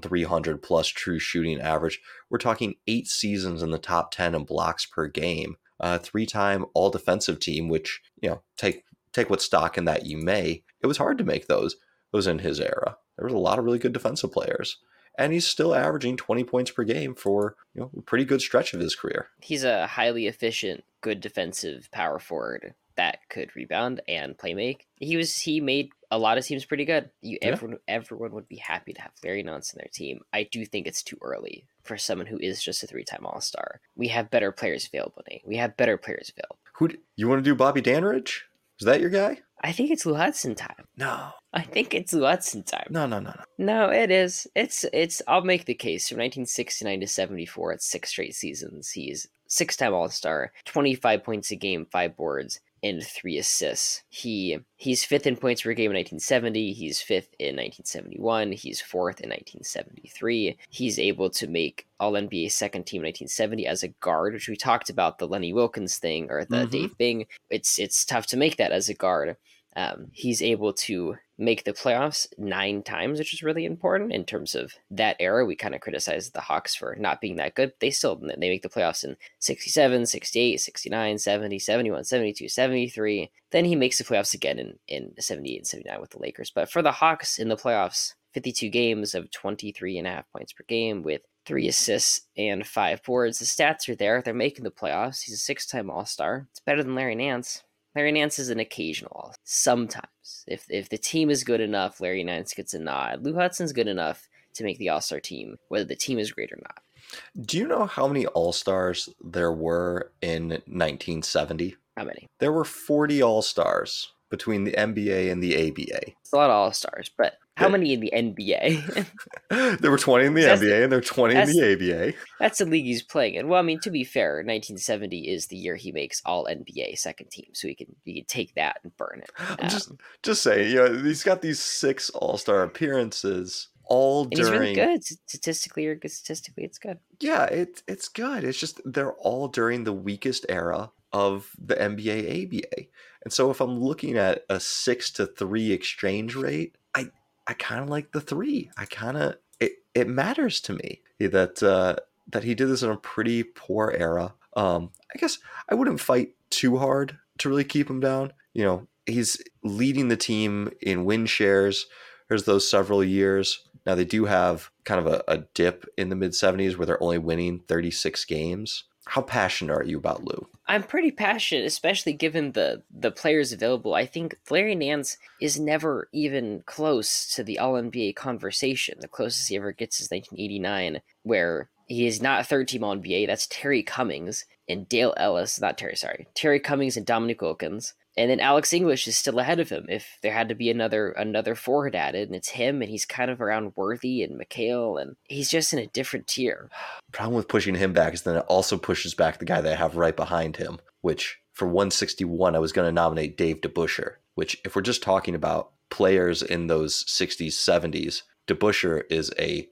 three hundred plus true shooting average we're talking eight seasons in the top 10 in blocks per game three-time All-Defensive team. Which you know, take take what stock in that you may. It was hard to make those. Those in his era. There was a lot of really good defensive players and he's still averaging 20 points per game for you know a pretty good stretch of his career. He's a highly efficient, good defensive power forward that could rebound and play make. He was he made a lot of teams pretty good. You yeah. everyone everyone would be happy to have Larry Nance in their team. I do think it's too early for someone who is just a three time All Star. We have better players available. Nate. We have better players available. Who you want to do? Bobby Dandridge? Is that your guy? I think it's Lou Hudson time. No. I think it's Lou Hudson time. No, no, no, no. No, it is. It's it's I'll make the case from 1969 to 74 at six straight seasons. He's six-time All-Star, 25 points a game, five boards, and three assists. He he's fifth in points per game in 1970. He's fifth in 1971. He's fourth in 1973. He's able to make All NBA second team in 1970 as a guard, which we talked about the Lenny Wilkens thing or the mm-hmm. Dave Bing. It's it's tough to make that as a guard. Um, he's able to make the playoffs nine times, which is really important in terms of that era. We kind of criticized the Hawks for not being that good. They still they make the playoffs in 67, 68, 69, 70, 71, 72, 73. Then he makes the playoffs again in, in 78 and 79 with the Lakers. But for the Hawks in the playoffs, 52 games of 23 and a half points per game with three assists and five boards. The stats are there. They're making the playoffs. He's a six time All Star. It's better than Larry Nance. Larry Nance is an occasional. Sometimes, if if the team is good enough, Larry Nance gets a nod. Lou Hudson's good enough to make the All Star team, whether the team is great or not. Do you know how many All Stars there were in 1970? How many? There were 40 All Stars between the NBA and the ABA. It's a lot of All Stars, but how many in the NBA? there were 20 in the NBA the, and there were 20 in the ABA. That's the league he's playing in. Well, I mean, to be fair, 1970 is the year he makes all NBA second team, so he can he can take that and burn it. Um, just just saying, you know, he's got these six All Star appearances all and during. He's really good statistically, or statistically, it's good. Yeah, it's it's good. It's just they're all during the weakest era of the NBA ABA. And so if I'm looking at a six to three exchange rate, I kind of like the three. I kind of it it matters to me that uh, that he did this in a pretty poor era. Um, I guess I wouldn't fight too hard to really keep him down. You know, he's leading the team in win shares. There's those several years. Now they do have kind of a, a dip in the mid 70s where they're only winning 36 games. How passionate are you about Lou? I'm pretty passionate, especially given the the players available. I think Larry Nance is never even close to the All NBA conversation. The closest he ever gets is 1989, where he is not a third team All NBA. That's Terry Cummings and Dale Ellis, not Terry, sorry, Terry Cummings and Dominique Wilkins and then Alex English is still ahead of him. If there had to be another another forward added, and it's him, and he's kind of around Worthy and McHale, and he's just in a different tier. Problem with pushing him back is then it also pushes back the guy that I have right behind him. Which for 161, I was going to nominate Dave DeBusschere. Which, if we're just talking about players in those 60s, 70s, DeBusschere is a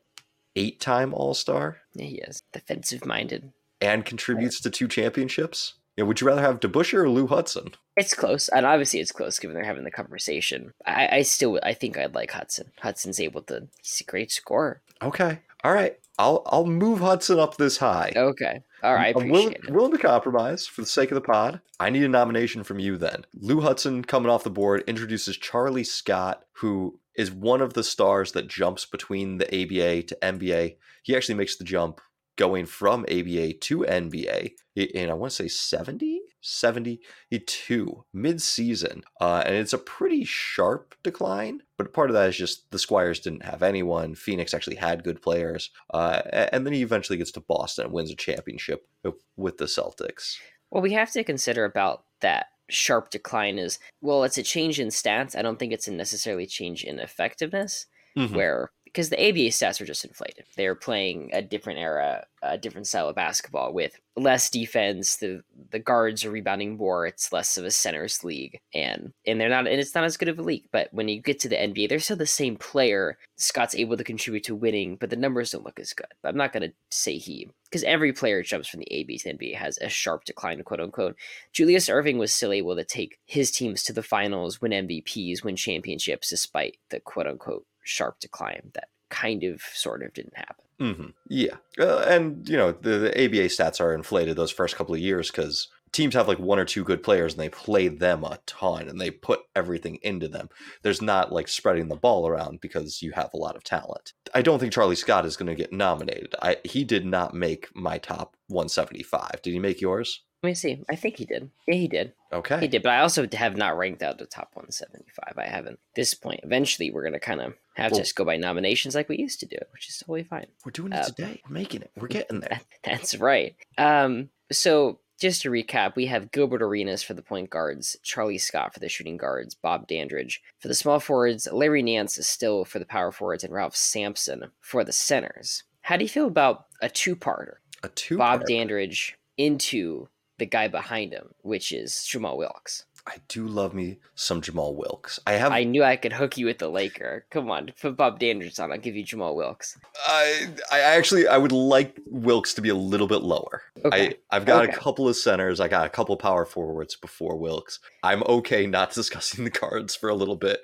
eight-time All Star. Yeah, he is defensive minded and contributes to two championships. Yeah, would you rather have DeBusschere or Lou Hudson? It's close, and obviously it's close given they're having the conversation. I, I still, I think I'd like Hudson. Hudson's able to. He's a great scorer. Okay, all right. I'll I'll move Hudson up this high. Okay, all right. I'm willing, willing to compromise for the sake of the pod. I need a nomination from you then. Lou Hudson coming off the board introduces Charlie Scott, who is one of the stars that jumps between the ABA to NBA. He actually makes the jump going from ABA to NBA in, I want to say 70, 72 mid season. Uh, and it's a pretty sharp decline, but part of that is just the Squires didn't have anyone. Phoenix actually had good players. Uh, and then he eventually gets to Boston and wins a championship with the Celtics. Well, we have to consider about that sharp decline is well, it's a change in stats. I don't think it's a necessarily change in effectiveness. Mm-hmm. Where because the ABA stats are just inflated. They're playing a different era, a different style of basketball with less defense. The the guards are rebounding more. It's less of a centers league, and and they're not, and it's not as good of a league. But when you get to the NBA, they're still the same player. Scott's able to contribute to winning, but the numbers don't look as good. I'm not gonna say he, because every player jumps from the ABA to the NBA has a sharp decline, quote unquote. Julius Erving was still able to take his teams to the finals, win MVPs, win championships, despite the quote unquote sharp decline that kind of sort of didn't happen. Mm-hmm. Yeah, uh, and you know the, the, ABA stats are inflated those first couple of years because teams have like one or two good players and they play them a ton and they put everything into them. There's not like spreading the ball around because you have a lot of talent. I don't think Charlie Scott is going to get nominated. I he did not make my top 175. Did he make yours? Let me see. I think he did. Yeah, he did. Okay. He did, but I also have not ranked out the top 175. I haven't. At this point, eventually, we're gonna kind of have Well- to just go by nominations like we used to do, which is totally fine. We're doing it Uh, today. We're making it. We're getting there. That's right. Um, so just to recap, we have Gilbert Arenas for the point guards, Charlie Scott for the shooting guards, Bob Dandridge for the small forwards, Larry Nance is still for the power forwards, and Ralph Sampson for the centers. How do you feel about a two-parter? A two. Bob Dandridge into the guy behind him, which is Jamal Wilkes. I do love me some Jamal Wilkes. I have I knew I could hook you with the Laker. Come on, put Bob Dandridge on. I'll give you Jamal Wilkes. I I actually I would like Wilkes to be a little bit lower. Okay. I I've got Okay. a couple of centers. I got a couple power forwards before Wilkes. I'm okay not discussing the cards for a little bit,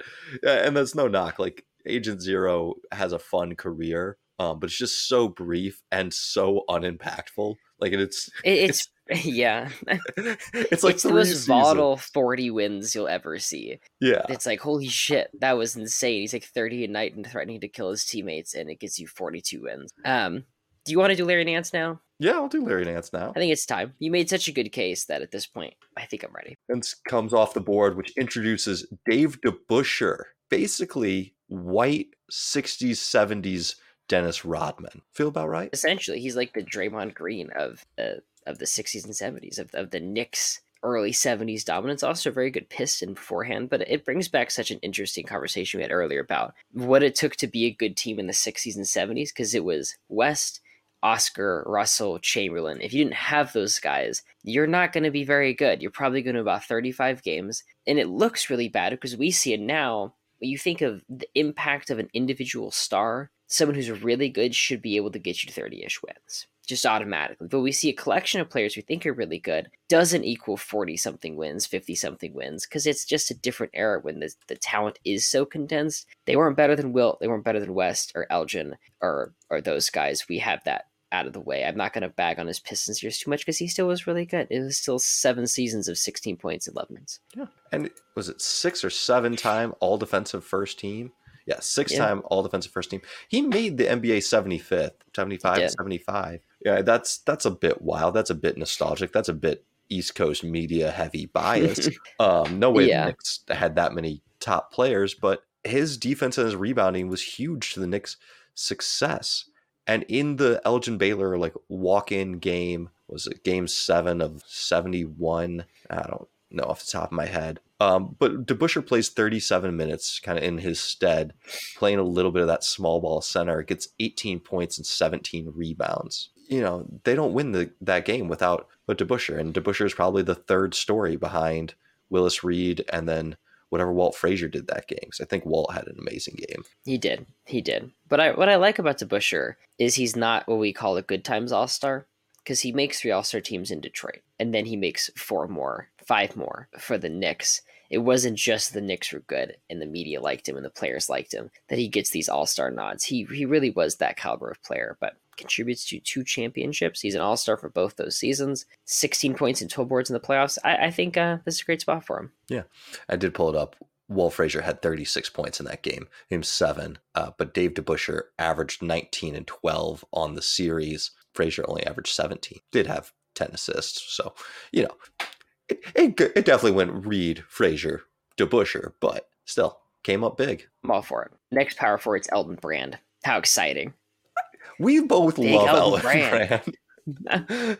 and that's no knock. Like Agent Zero has a fun career, um, but it's just so brief and so unimpactful. Like and it's it's yeah, it's like it's the most seasons. volatile forty wins you'll ever see. Yeah, It's like holy shit, that was insane. He's like thirty a night and threatening to kill his teammates, and it gets you forty two wins. Um, do you want to do Larry Nance now? yeah. I'll do Larry Nance now. I think it's time. You made such a good case that at this point, I think I'm ready. and comes off the board, which introduces Dave DeBusschere, basically white 60s, 70s Dennis Rodman. Feel about right? Essentially, he's like the Draymond Green of the of the '60s and '70s of of the Knicks. Early 70s dominance, also a very good piston beforehand, but it brings back such an interesting conversation we had earlier about what it took to be a good team in the 60s and 70s because it was West, Oscar, Russell, Chamberlain. If you didn't have those guys, you're not going to be very good. You're probably going to about 35 games, and it looks really bad because we see it now. You think of the impact of an individual star, someone who's really good should be able to get you 30 ish wins just automatically. But we see a collection of players we think are really good doesn't equal 40 something wins, 50 something wins, because it's just a different era when the, the talent is so condensed. They weren't better than Wilt, they weren't better than West or Elgin or or those guys. We have that out of the way. I'm not going to bag on his Pistons years too much because he still was really good. It was still seven seasons of 16 points, 11 wins. And was it six or seven time all defensive first team? Yeah, six Yeah. time all defensive first team. He made the NBA 75th, 75, did. 75. Yeah, that's that's a bit wild. That's a bit nostalgic. That's a bit East Coast media heavy bias. um, no way Yeah. the Knicks had that many top players, but his defense and his rebounding was huge to the Knicks' success. And in the Elgin Baylor like walk-in game, was it game seven of 71? I don't know off the top of my head. Um, but DeBusschere plays 37 minutes kind of in his stead, playing a little bit of that small ball center, gets 18 points and 17 rebounds. You know, they don't win the, that game without but DeBusschere. And DeBusschere is probably the third story behind Willis Reed and then whatever Walt Frazier did that game. So I think Walt had an amazing game. He did. He did. But I, what I like about DeBusschere is he's not what we call a good times all star because he makes three all star teams in Detroit and then he makes four more, five more for the Knicks. It wasn't just the Knicks were good and the media liked him and the players liked him that he gets these all star nods. He he really was that caliber of player, but contributes to two championships. He's an all star for both those seasons. 16 points and 12 boards in the playoffs. I, I think uh, this is a great spot for him. Yeah, I did pull it up. Walt Frazier had 36 points in that game, him seven. Uh, but Dave DeBusschere averaged 19 and 12 on the series. Frazier only averaged 17. Did have 10 assists. So, you know, it, it, it definitely went Reed, Frazier, DeBusschere, but still came up big. I'm all for it. Next power forward, it's Elton Brand. How exciting. We both Big love Elton Elton Brand.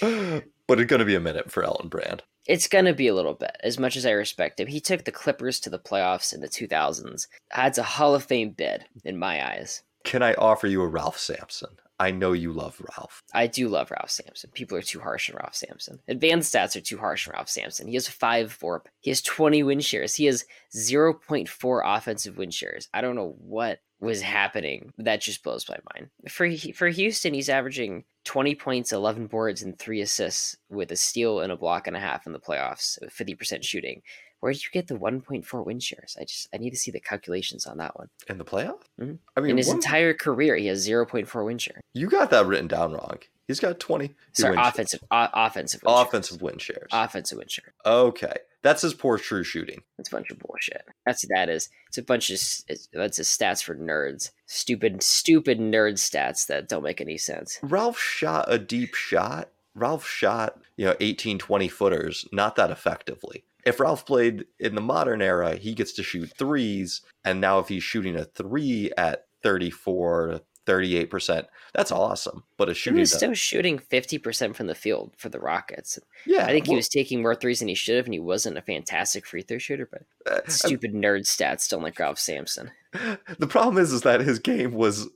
but it's going to be a minute for Elton Brand. It's going to be a little bit, as much as I respect him. He took the Clippers to the playoffs in the 2000s. That's a Hall of Fame bid, in my eyes. Can I offer you a Ralph Sampson? I know you love Ralph. I do love Ralph Sampson. People are too harsh on Ralph Sampson. Advanced stats are too harsh on Ralph Sampson. He has 5 VORP. He has 20 win shares. He has 0.4 offensive win shares. I don't know what was happening. That just blows my mind. For for Houston, he's averaging 20 points, 11 boards, and 3 assists with a steal and a block and a half in the playoffs, 50% shooting. Where did you get the 1.4 win shares? I just I need to see the calculations on that one. In the playoff? Mhm. I mean, In his one- entire career, he has 0.4 win share. you got that written down wrong. He's got 20. Sorry, offensive, o- offensive, win shares. offensive win shares. offensive win share. okay. That's his poor true shooting. That's a bunch of bullshit. That's what that is. It's a bunch of that's a stats for nerds. Stupid, stupid nerd stats that don't make any sense. Ralph shot a deep shot. Ralph shot, you know, 18, 20 footers, not that effectively. If Ralph played in the modern era, he gets to shoot threes. And now if he's shooting a three at 34 to 38%, that's awesome. But a He shooting, was that- still shooting fifty percent from the field for the Rockets. yeah, I think he was taking more threes than he should have, and he wasn't a fantastic free throw shooter. But uh, stupid nerd stats don't like Ralph Sampson. the problem is, is that his game was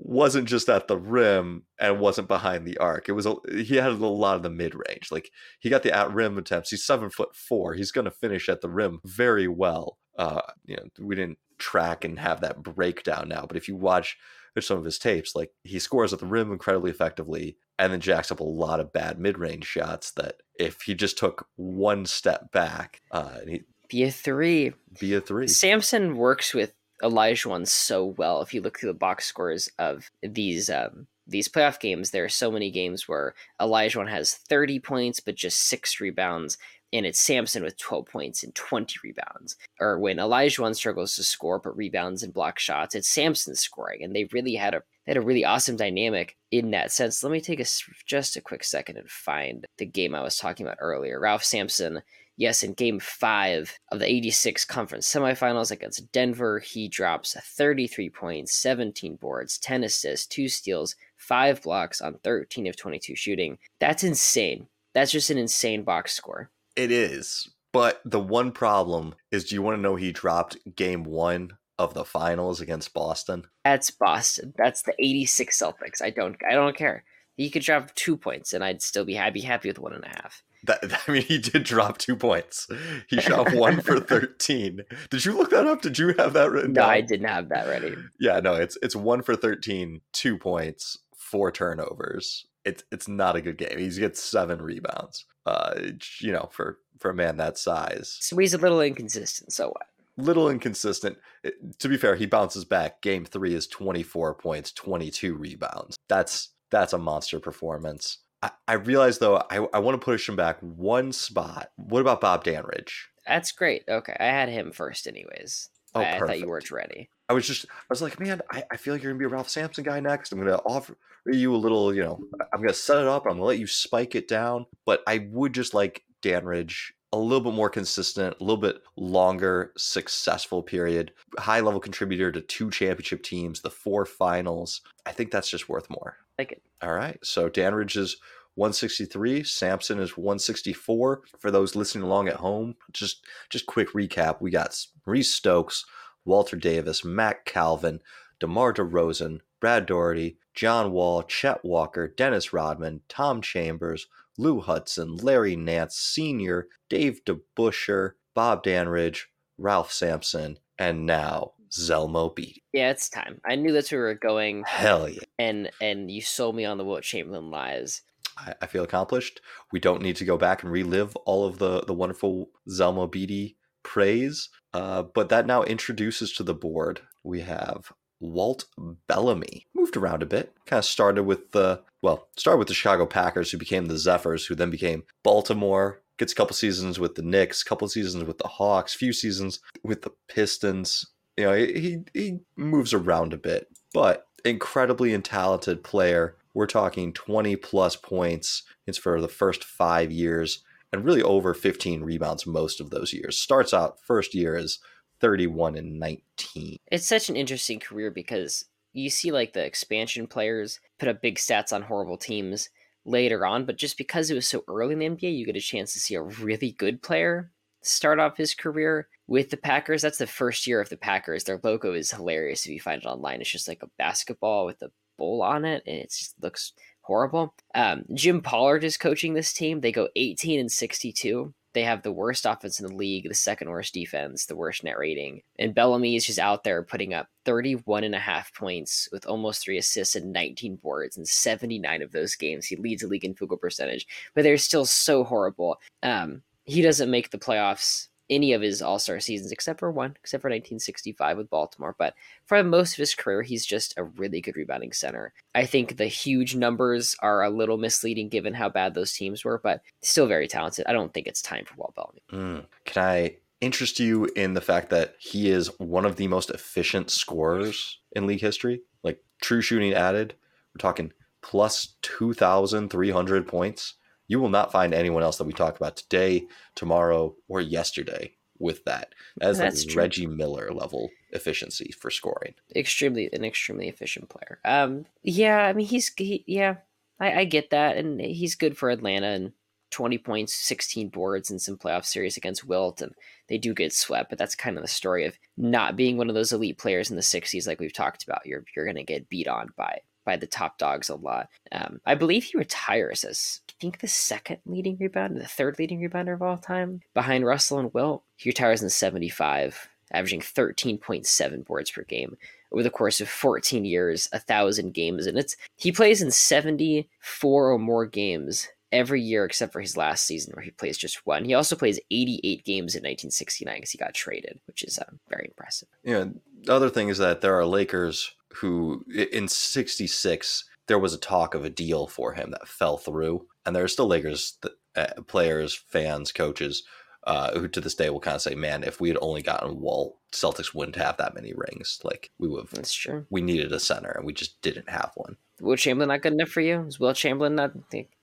wasn't just at the rim and wasn't behind the arc. It was a, he had a lot of the mid range. Like he got the at rim attempts. He's seven foot four. He's going to finish at the rim very well. Uh, you know, we didn't track and have that breakdown now, but if you watch some of his tapes, like he scores at the rim incredibly effectively, and then jacks up a lot of bad mid range shots. That if he just took one step back, uh, he'd Be a three. be a three. Sampson works with Olajuwon so well. If you look through the box scores of these um, these playoff games, there are so many games where Olajuwon has 30 points but just six rebounds, and it's Sampson with 12 points and 20 rebounds. Or when Olajuwon struggles to score but rebounds and block shots, it's Sampson scoring, and they really had a they had a really awesome dynamic in that sense. Let me take a just a quick second and find the game I was talking about earlier. Ralph Sampson yes, in game five of the 86 conference semifinals against Denver, he drops 33 points, 17 boards, 10 assists, 2 steals, 5 blocks on 13 of 22 shooting. That's insane. That's just an insane box score. It is. But the one problem is do you want to know he dropped game one of the finals against Boston? That's Boston. That's the 86 Celtics. I don't I don't care. He could drop two points and I'd still be happy happy with one and a half. That I mean he did drop two points. He shot one for thirteen. Did you look that up? Did you have that written No, down? I didn't have that ready. Yeah, no, it's it's one for 13, two points, four turnovers. It's it's not a good game. He gets seven rebounds. Uh you know, for for a man that size. So he's a little inconsistent, so what? little inconsistent. It- to be fair, he bounces back. Game three is 24 points, 22 rebounds. That's that's a monster performance. I, I realize though, I, I want to push him back one spot. What about Bob Dandridge? That's great. Okay. I had him first anyways. Oh, I, I thought you weren't ready. I was just, I was like, man, I, I feel like you're gonna be a Ralph Sampson guy next. I'm gonna offer you a little, you know, I'm gonna set it up. I'm gonna let you spike it down. But I would just like Dandridge a little bit more consistent, a little bit longer, successful period. High level contributor to two championship teams, the four finals. I think that's just worth more. Like it. All right. So Dandridge is 163. Sampson is 164. For those listening along at home, just just quick recap. We got Maurice Stokes, Walter Davis, Mack Calvin, DeMar DeRozan, Brad Daugherty, John Wall, Chet Walker, Dennis Rodman, Tom Chambers, Lou Hudson, Larry Nance Sr., Dave DeBusschere, Bob Dandridge, Ralph Sampson, and now Zelmo Beaty. Yeah, it's time. I knew that's where we were going, Hell yeah. and and you sold me on the Wilt Chamberlain lies. I, I feel accomplished. We don't need to go back and relive all of the the wonderful Zelmo Beaty praise. Uh, but that now introduces to the board we have Walt Bellamy. Moved around a bit. Kind of started with the well, started with the Chicago Packers, who became the Zephyrs, who then became Baltimore. Gets a couple seasons with the Knicks, couple seasons with the Hawks, few seasons with the Pistons. You know, he he moves around a bit, but incredibly talented player. We're talking 20 plus points. It's for the first five years, and really over 15 rebounds most of those years. Starts out first year as 31 and 19. It's such an interesting career because you see like the expansion players put up big stats on horrible teams later on, but just because it was so early in the NBA, you get a chance to see a really good player start off his career with the Packers. That's the first year of the Packers. Their logo is hilarious if you find it online. It's just like a basketball with a bowl on it, and it just looks horrible. Um, Jim Pollard is coaching this team. They go 18 and 62. They have the worst offense in the league, the second worst defense, the worst net rating. And Bellamy is just out there putting up 31 and a half points with almost three assists and 19 boards in 79 of those games. He leads the league in field goal percentage, but they're still so horrible. Um, he doesn't make the playoffs any of his All Star seasons except for one, except for 1965 with Baltimore. But for most of his career, he's just a really good rebounding center. I think the huge numbers are a little misleading given how bad those teams were, but still very talented. I don't think it's time for Walt Bellamy. Mm. Can I interest you in the fact that he is one of the most efficient scorers in league history? Like true shooting added, we're talking plus 2,300 points. You will not find anyone else that we talk about today, tomorrow, or yesterday with that as That's like true. Reggie Miller level efficiency for scoring. extremely an extremely efficient player. Um, yeah, I mean he's he, yeah, I, I get that, and he's good for Atlanta and twenty points, sixteen boards in some playoff series against Wilt, and they do get swept. But that's kind of the story of not being one of those elite players in the '60s, like we've talked about. You're you're going to get beat on by by the top dogs a lot. Um, I believe he retires as I think the second leading rebounder, the third leading rebounder of all time, behind Russell and Wilt. He retires in '75, averaging 13.7 boards per game over the course of 14 years, a thousand games, and it's he plays in 74 or more games every year except for his last season where he plays just one. He also plays 88 games in 1969 because he got traded, which is uh, very impressive. Yeah. The other thing is that there are Lakers who, in '66, there was a talk of a deal for him that fell through, and there are still Lakers that, uh, players, fans, coaches uh, who to this day will kind of say, "Man, if we had only gotten Walt, Celtics wouldn't have that many rings. Like we would have, That's true. we needed a center, and we just didn't have one." Wilt Chamberlain not good enough for you? Is Wilt Chamberlain not?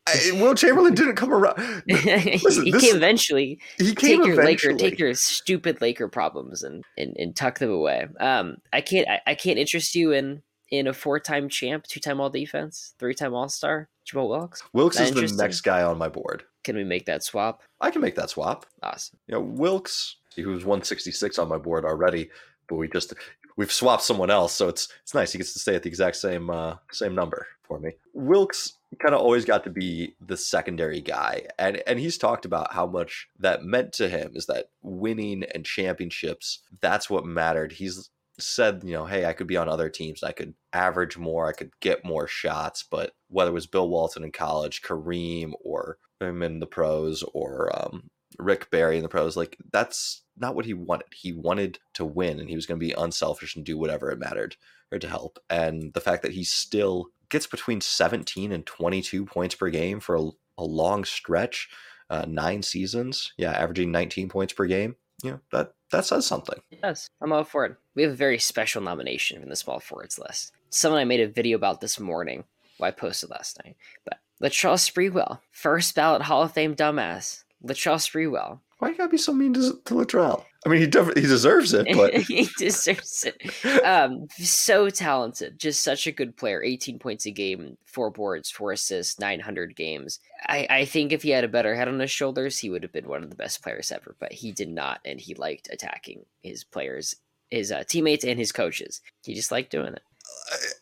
I, Wilt Chamberlain didn't come around. Listen, he this- came eventually. He came take your eventually. Laker, take your stupid Laker problems and, and, and tuck them away. Um, I can't I, I can't interest you in in a four time champ, two time All Defense, three time All Star, Jamal Wilkes. Wilkes is the next guy on my board. Can we make that swap? I can make that swap. Awesome. you know, Wilkes, who's 166 on my board already, but we just we've swapped someone else, so it's it's nice. He gets to stay at the exact same uh, same number for me. Wilkes kind of always got to be the secondary guy, and and he's talked about how much that meant to him is that winning and championships that's what mattered. He's said, you know, hey, I could be on other teams, I could average more, I could get more shots, but whether it was Bill Walton in college, Kareem, or him in the pros, or um, Rick Barry in the pros, like that's not what he wanted. He wanted to win, and he was going to be unselfish and do whatever it mattered or to help. And the fact that he still gets between 17 and 22 points per game for a, a long stretch, uh, nine seasons, yeah, averaging 19 points per game, you know, that that says something. Does. I'm all for it. We have a very special nomination in the small forwards list. Someone I made a video about this morning. Well, I posted last night. But Latrell Sprewell, first ballot Hall of Fame dumbass. Latrell Sprewell. Why you gotta be so mean to, to Latrell? I mean, he def- he deserves it, but he deserves it. Um, so talented, just such a good player. 18 points a game, four boards, four assists, 900 games. I, I think if he had a better head on his shoulders, he would have been one of the best players ever. But he did not, and he liked attacking his players, his uh, teammates, and his coaches. He just liked doing it.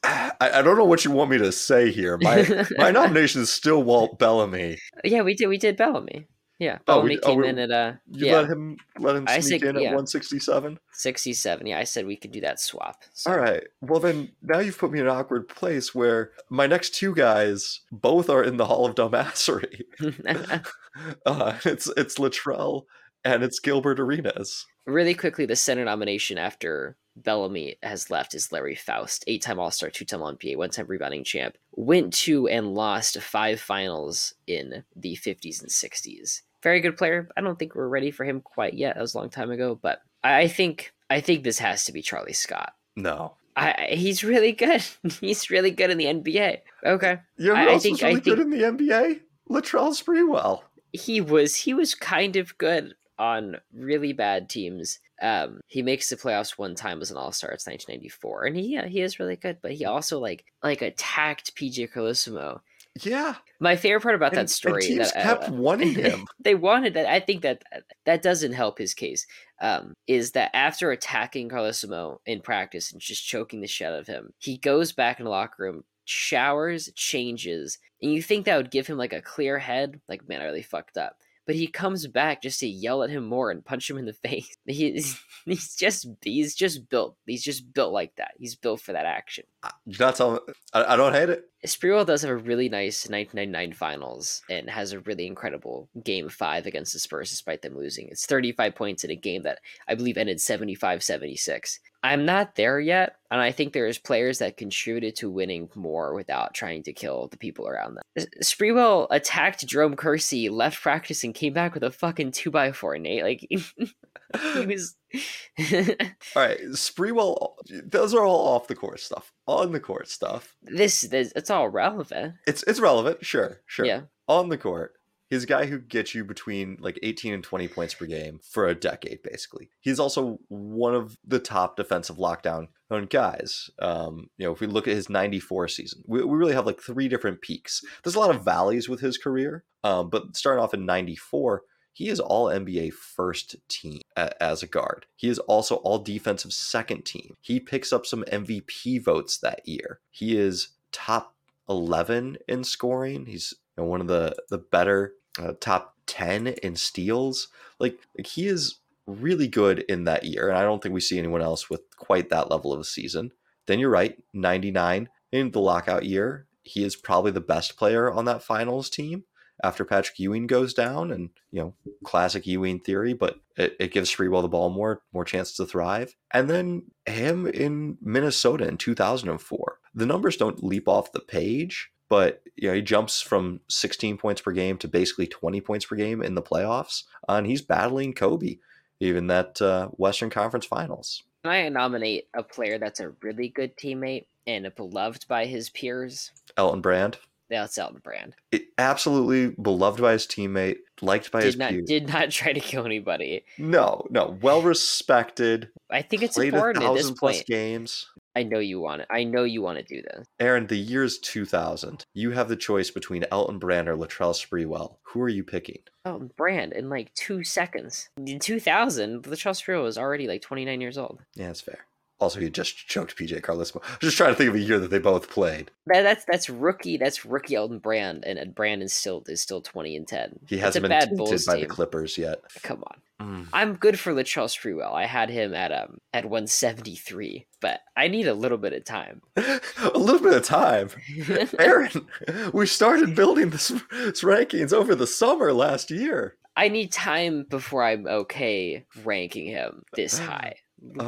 I, I don't know what you want me to say here. My my nomination is still Walt Bellamy. yeah, we did. We did Bellamy. Yeah, Oh, Bellamy we- oh, came we- in at uh, You yeah, let him let him I sneak said- in at yeah. 167. 67. Yeah, I said we could do that swap. So. All right. Well, then now you've put me in an awkward place where my next two guys both are in the Hall of Dumbassery. Uh, it's it's Latrell and it's Gilbert Arenas. really quickly, the center nomination after Bellamy has left is Larry Foust, eight-time All-Star, two-time NBA, one-time rebounding champ. Went to and lost five finals in the 50s and 60s. Very good player. I don't think we're ready for him quite yet. That was a long time ago, but I, think I think this has to be Charlie Scott. No. I, he's really good. he's really good in the NBA. Okay, You know who I- think- I really good in the NBA? Latrell Sprewell. he was he was kind of good on really bad teams. Um, he makes the playoffs one time as an All Star. It's 1994, and he yeah, he is really good. But he also like like attacked PJ Carlesimo. Yeah. My favorite part about And, that story teams that kept uh, wanting him. they wanted that. I think that that doesn't help his case. Um, is that after attacking Carlesimo in practice and just choking the shit out of him, he goes back in the locker room, showers, changes, and you think that would give him like a clear head, like man, I really fucked up. But he comes back just to yell at him more and punch him in the face. He's he's just he's just built. He's just built like that. He's built for that action. That's all. I, I don't hate it. Sprewell does have a really nice 1999 finals and has a really incredible game five against the Spurs despite them losing. It's 35 points in a game that I believe ended 75 76. I'm not there yet, and I think there's players that contributed to winning more without trying to kill the people around them. Sprewell attacked Jerome Kersey, left practice, and came back with a fucking 2x4, Nate. Like, he was. all right, Sprewell, those are all off the court stuff. On the court stuff. This, this it's all relevant. It's it's relevant, sure, sure. Yeah. On the court, He's a guy who gets you between like 18 and 20 points per game for a decade, basically. He's also one of the top defensive lockdown guys. Um, you know, if we look at his 94 season, we, we really have like three different peaks. There's a lot of valleys with his career, um, but starting off in 94, he is all NBA first team as a guard. He is also all defensive second team. He picks up some MVP votes that year. He is top 11 in scoring. He's one of the the better uh, top 10 in steals. Like, like he is really good in that year, and I don't think we see anyone else with quite that level of a season. Then you're right, 99 in the lockout year. He is probably the best player on that finals team after Patrick Ewing goes down, and you know, classic Ewing theory, but it, it gives Sprewell the ball more more chances to thrive. And then him in Minnesota in 2004. The numbers don't leap off the page, but you know he jumps from 16 points per game to basically 20 points per game in the playoffs, and he's battling Kobe even that uh, Western Conference Finals. Can I nominate a player that's a really good teammate and beloved by his peers? Elton Brand. Yeah, it's Elton Brand. It, absolutely beloved by his teammate, liked by did his not, peers. Did not try to kill anybody. No, no, well respected. I think it's important at this plus point. games. I know you want it. I know you want to do this. Aaron, the year is 2000. You have the choice between Elton Brand or Latrell Sprewell. Who are you picking? Oh, Brand in like two seconds. In 2000, Latrell Sprewell was already like 29 years old. Yeah, that's fair. Also, he just choked PJ Carlesimo. I'm just trying to think of a year that they both played. That, that's that's rookie. That's rookie Elton Brand, and Ed Brand is still is still 20 and 10. He It's hasn't been bad tainted Bulls by the. Clippers yet. Come on. Mm. I'm good for Latrell Sprewell. I had him at um at 173, but I need a little bit of time. a little bit of time. Aaron, we started building this, this rankings over the summer last year. I need time before I'm okay ranking him this high.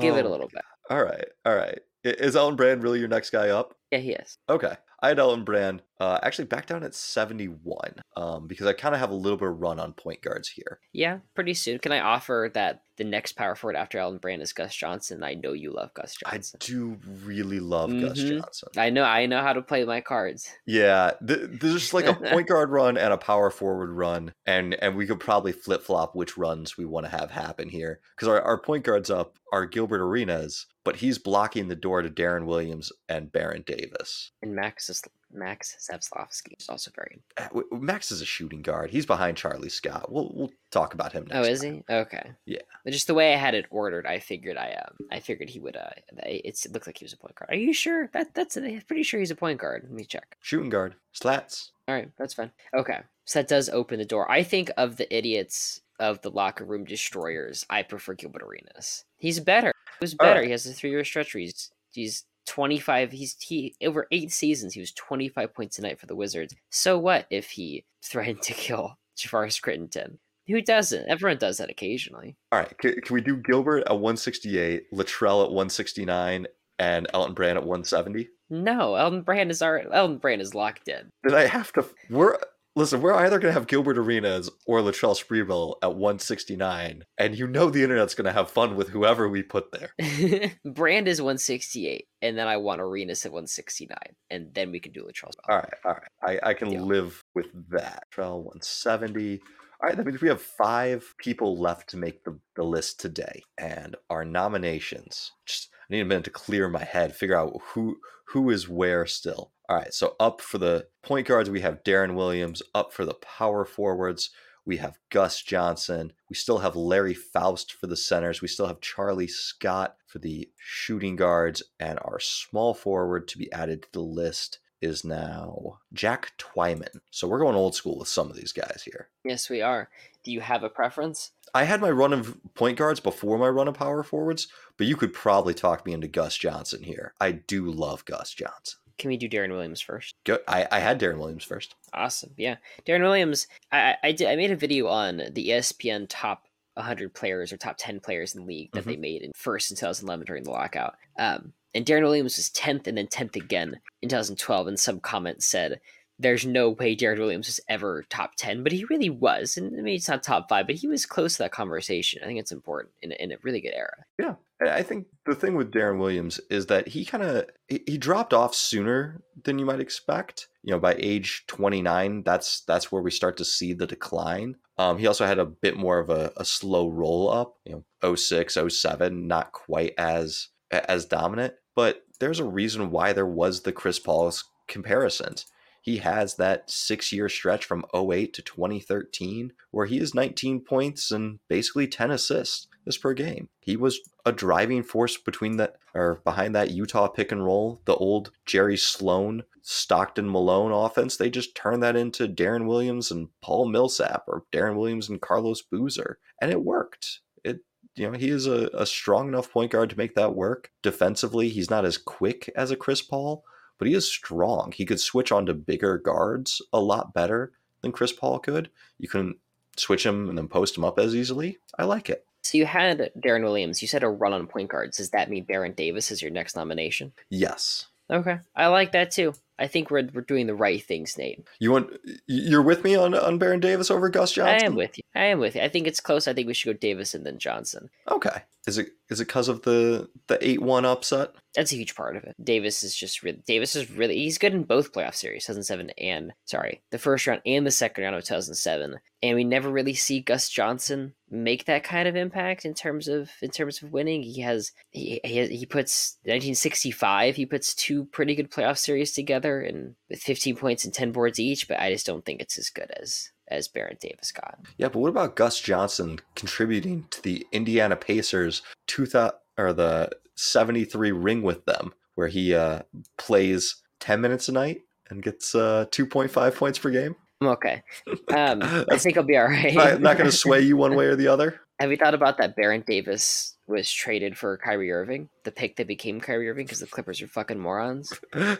Give it a Oh, little bit. All right, all right. Is Elton Brand really your next guy up? Yeah, he is. Okay. I had Elton Brand uh, actually back down at 71 um, because I kind of have a little bit of run on point guards here. Yeah, pretty soon. Can I offer that the next power forward after Elton Brand is Gus Johnson? I know you love Gus Johnson. I do really love Gus Mhm. Johnson. I know. I know how to play my cards. Yeah, th- there's just like a point guard run and a power forward run, and and we could probably flip flop which runs we want to have happen here because our, our point guards up are Gilbert Arenas, but he's blocking the door to Deron Williams and Baron Davis. And Max is Max Zaslofsky is also very. Uh, Max is a shooting guard. He's behind Charlie Scott. We'll we'll talk about him next. Oh, is time. he? Okay. Yeah. But just the way I had it ordered, I figured I um I figured he would uh it's, it looked like he was a point guard. Are you sure? That that's I'm pretty sure he's a point guard. Let me check. Shooting guard, slats. All right, that's fine. Okay, so that does open the door. I think of the idiots of the locker room destroyers, I prefer Gilbert Arenas. He's better. He was better. right. He has a three-year stretch where he's he's 25 he's he over eight seasons he was 25 points a night for the wizards so what if he threatened to kill Javaris Crittenton who doesn't everyone does that occasionally All right, can, can we do Gilbert at 168, Latrell at 169, and Elton Brand at 170? no Elton Brand is our Elton Brand is locked in Then I have to. We're listen. We're either gonna have Gilbert Arenas or Latrell Sprewell at 169, and you know the internet's gonna have fun with whoever we put there. Brand is 168 and then I want Arenas at 169 and then we can do Latrell All right, all right. I, I can Deal. live with that. Latrell 170. All right, that means we have five people left to make the, the list today, and our nominations. Just I need a minute to clear my head, figure out who who is where still. All right, so up for the point guards, we have Deron Williams. Up for the power forwards, we have Gus Johnson. We still have Larry Foust for the centers. We still have Charlie Scott for the shooting guards, and our small forward to be added to the list is now Jack Twyman. So we're going old school with some of these guys here. Yes, we are. Do you have a preference? I had my run of point guards before my run of power forwards, but you could probably talk me into Gus Johnson here. I do love Gus Johnson. Can we do Deron Williams first? Go, I, I had Deron Williams first. Awesome. Yeah. Deron Williams, I, I, did, I made a video on the ESPN top 100 players or top 10 players in the league that mm-hmm. they made in first in 2011 during the lockout. Um, and Deron Williams was 10th and then 10th again in 2012. And some comments said, there's no way Deron Williams was ever top 10, but he really was. And I mean, it's not top five, but he was close to that conversation. I think it's important in, in a really good era. Yeah. I think the thing with Deron Williams is that he kind of he dropped off sooner than you might expect. You know, by age 29, that's that's where we start to see the decline. Um, he also had a bit more of a, a slow roll up. You know, 06, 07, not quite as as dominant. But there's a reason why there was the Chris Paul's comparisons he has that six year stretch from 08 to 2013 where he is 19 points and basically 10 assists this per game. He was a driving force between that or behind that Utah pick and roll, the old Jerry Sloan, Stockton Malone offense. They just turned that into Deron Williams and Paul Millsap or Deron Williams and Carlos Boozer. And it worked. It you know, he is a, a strong enough point guard to make that work. Defensively, he's not as quick as a Chris Paul, but he is strong. He could switch onto bigger guards a lot better than Chris Paul could. You can switch him and then post him up as easily. I like it. So you had Deron Williams. You said a run on point guards. Does that mean Baron Davis is your next nomination? Yes. Okay, I like that too. I think we're we're doing the right things, Nate. You want you're with me on on Baron Davis over Gus Johnson? I am with you. I am with you. I think it's close. I think we should go Davis and then Johnson. Okay. Is it is it because of the the eight one upset? That's a huge part of it. Davis is just really Davis is really he's good in both playoff series, 2007 and sorry, the first round and the second round of 2007. And we never really see Gus Johnson make that kind of impact in terms of in terms of winning. He has he he, he puts 1965. He puts two pretty good playoff series together and with 15 points and 10 boards each. But I just don't think it's as good as as Baron Davis got. Yeah, but what about Gus Johnson contributing to the Indiana Pacers two thousand or the seventy three ring with them, where he uh, plays ten minutes a night and gets uh, two point five points per game? I'm okay. Um, I think I'll be all right. I'm not going to sway you one way or the other. Have you thought about that Baron Davis was traded for Kyrie Irving, the pick that became Kyrie Irving because the Clippers are fucking morons. no,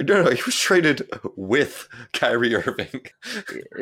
no, he was traded with Kyrie Irving.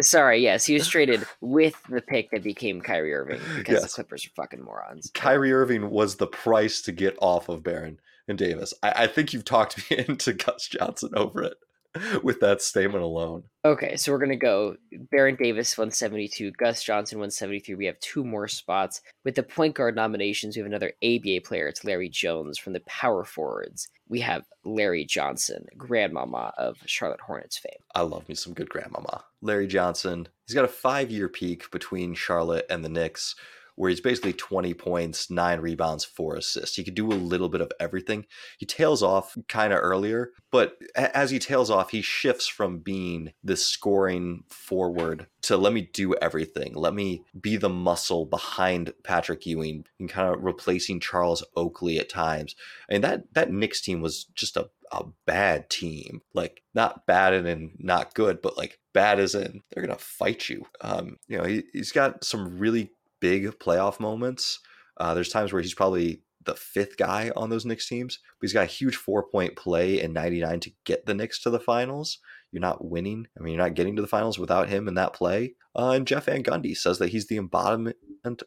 Sorry, yes, he was traded with the pick that became Kyrie Irving because yes. the Clippers are fucking morons. Kyrie Irving was the price to get off of Baron and Davis. I, I think you've talked me into Gus Johnson over it. with that statement alone. Okay, so we're gonna go Baron Davis 172, Gus Johnson 173. We have two more spots. With the point guard nominations, we have another ABA player. It's Larry Jones from the power forwards. We have Larry Johnson, grandmama of Charlotte Hornets fame. I love me some good grandmama. Larry Johnson. He's got a five year peak between Charlotte and the Knicks where he's basically 20 points, nine rebounds, four assists. He could do a little bit of everything. He tails off kind of earlier, but as he tails off, he shifts from being this scoring forward to let me do everything. Let me be the muscle behind Patrick Ewing and kind of replacing Charles Oakley at times. And that that Knicks team was just a a bad team. Like not bad and not good, but like bad as in they're gonna fight you. Um, you know, he, has got some really big playoff moments. Uh, there's times where he's probably the fifth guy on those Knicks teams, but he's got a huge four point play in 99 to get the Knicks to the finals. You're not winning. I mean, you're not getting to the finals without him in that play. Uh, and Jeff Van Gundy says that he's the embodiment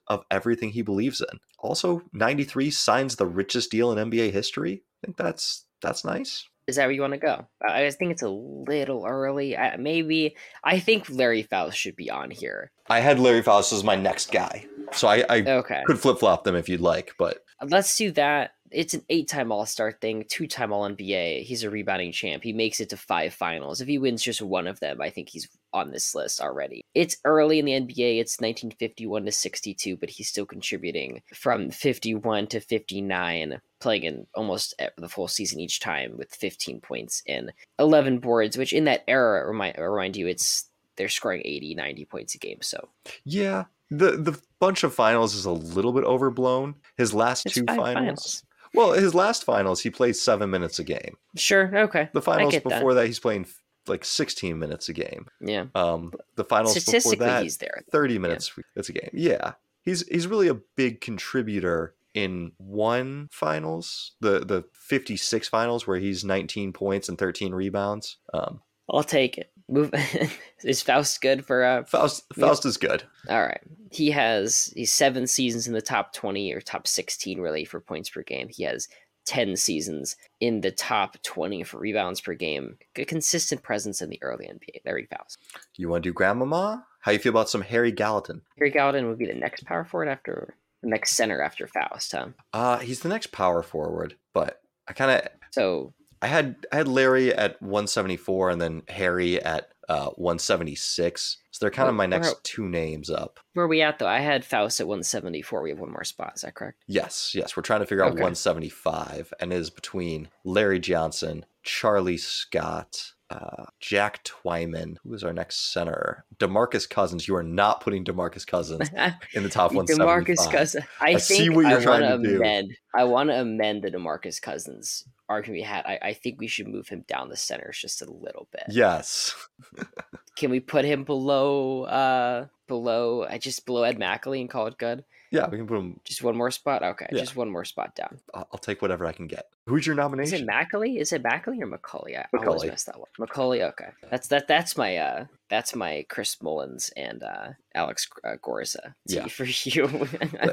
of everything he believes in. Also, 93 signs the richest deal in NBA history. I think that's that's nice. Is that where you want to go? I think it's a little early. I, maybe I think Larry Foust should be on here. I had Larry Foust as my next guy, so I, I okay. could flip flop them if you'd like. But let's do that it's an eight-time All-Star thing, two-time All-NBA. He's a rebounding champ. He makes it to five finals. If he wins just one of them, I think he's on this list already. It's early in the NBA. It's 1951 to 62, but he's still contributing from 51 to 59, playing in almost the full season each time with 15 points and 11 boards, which in that era remind remind you it's they're scoring 80, 90 points a game. So yeah, the the bunch of finals is a little bit overblown. His last it's two finals, finals, Well, his last finals, he played seven minutes a game. Sure. Okay. The finals get that. before that. he's playing like 16 minutes a game. Yeah. Um, the finals before that, he's there. 30 minutes it's a game. Yeah. He's he's really a big contributor in one finals, the the 56 finals where he's 19 points and 13 rebounds. Um, I'll take it. Move. is Foust good for? Uh, Foust Foust is good. all right. He has he's seven seasons in the top twenty or top sixteen really for points per game. He has ten seasons in the top twenty for rebounds per game. A consistent presence in the early NBA. Larry Foust. You want to do Grandmama? How you feel about some Harry Gallatin? Harry Gallatin would be the next power forward after the next center after Foust. Huh? Uh, he's the next power forward, but I kind of So I had I had Larry at 174 and then Harry at uh 176. So they're kind of my next two names up. where are we at though? I had Foust at one seventy four. We have one more spot. Is that correct? Yes, yes, we're trying to figure out Okay. 175 and it is between Larry Johnson, Charlie Scott, uh, Jack Twyman, who is our next center. DeMarcus Cousins. You are not putting DeMarcus Cousins in the top one. Demarcus Cousins. I, I see what you're I trying to do. I want to amend the Demarcus Cousins argument we had. I, I think we should move him down the centers just a little bit. Yes. Can we put him below? uh Below? I just below Ed Mackley and call it good. Yeah, we can put him. Just one more spot. Okay, Yeah. just one more spot down. I'll I'll take whatever I can get. Who's your nomination? Is it Macauley? Is it Macauley or Macauley? I always Macauley. mess that one. Macauley. Okay, that's that. That's my uh, that's my Chris Mullins and uh, Alex uh, Gorza. Yeah. for you.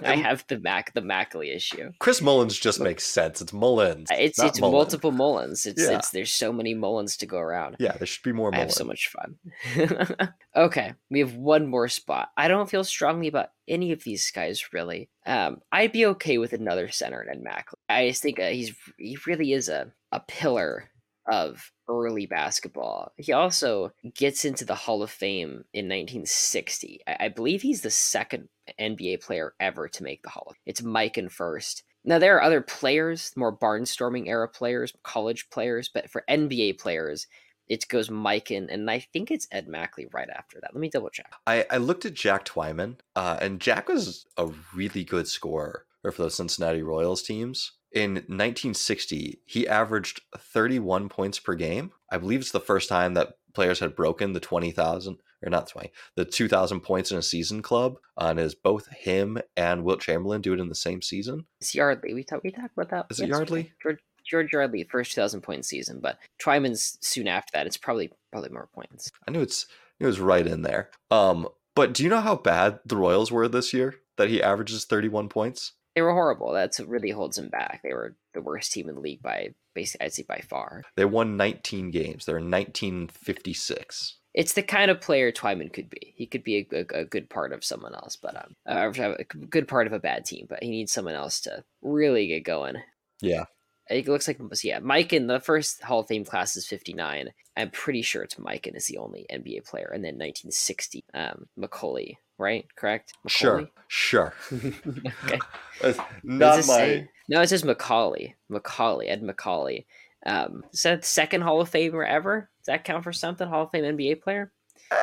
I have the Mac the Mackley issue. Chris Mullins just makes sense. It's Mullins. It's it's Mullen. multiple Mullins. It's Yeah. it's there's so many Mullins to go around. Yeah, there should be more I have so much fun. okay, we have one more spot. I don't feel strongly about any of these guys really. Um, I'd be okay with another center and Mackley. I just think uh, he's he really is a a pillar of early basketball. He also gets into the Hall of Fame in 1960. I, I believe he's the second NBA player ever to make the Hall of It's Mikan first. Now there are other players, more barnstorming era players, college players, but for NBA players, it goes Mikan, and I think it's Ed Mackley right after that. Let me double check. I, I looked at Jack Twyman, uh, and Jack was a really good scorer for those Cincinnati Royals teams. In 1960, he averaged 31 points per game. I believe it's the first time that players had broken the 20,000, or not 20, the 2,000 points in a season club. Uh, and is both him and Wilt Chamberlain do it in the same season? It's Yardley. We talked we talked about that. Is it. Yardley? George, George Yardley, first 2,000 point season, but Twyman's soon after that. It's probably probably more points. I knew it's it was right in there. Um, but do you know how bad the Royals were this year? That he averages 31 points. They were horrible. That's what really holds him back. They were the worst team in the league by basically, I'd say by far. They won 19 games. They're in 1956. It's the kind of player Twyman could be. He could be a, a, a good part of someone else, but um, a good part of a bad team. But he needs someone else to really get going. Yeah. It looks like yeah, Mikan the first Hall of Fame class is fifty nine. I'm pretty sure it's Mikan is the only NBA player, and then 1960, um, Macauley, right? Correct? Sure, Macauley? sure. okay. That's not my. say- No, it says Macauley. Macauley, Ed Macauley. Um, is that the second Hall of Famer ever? Does that count for something? Hall of Fame NBA player? Ah,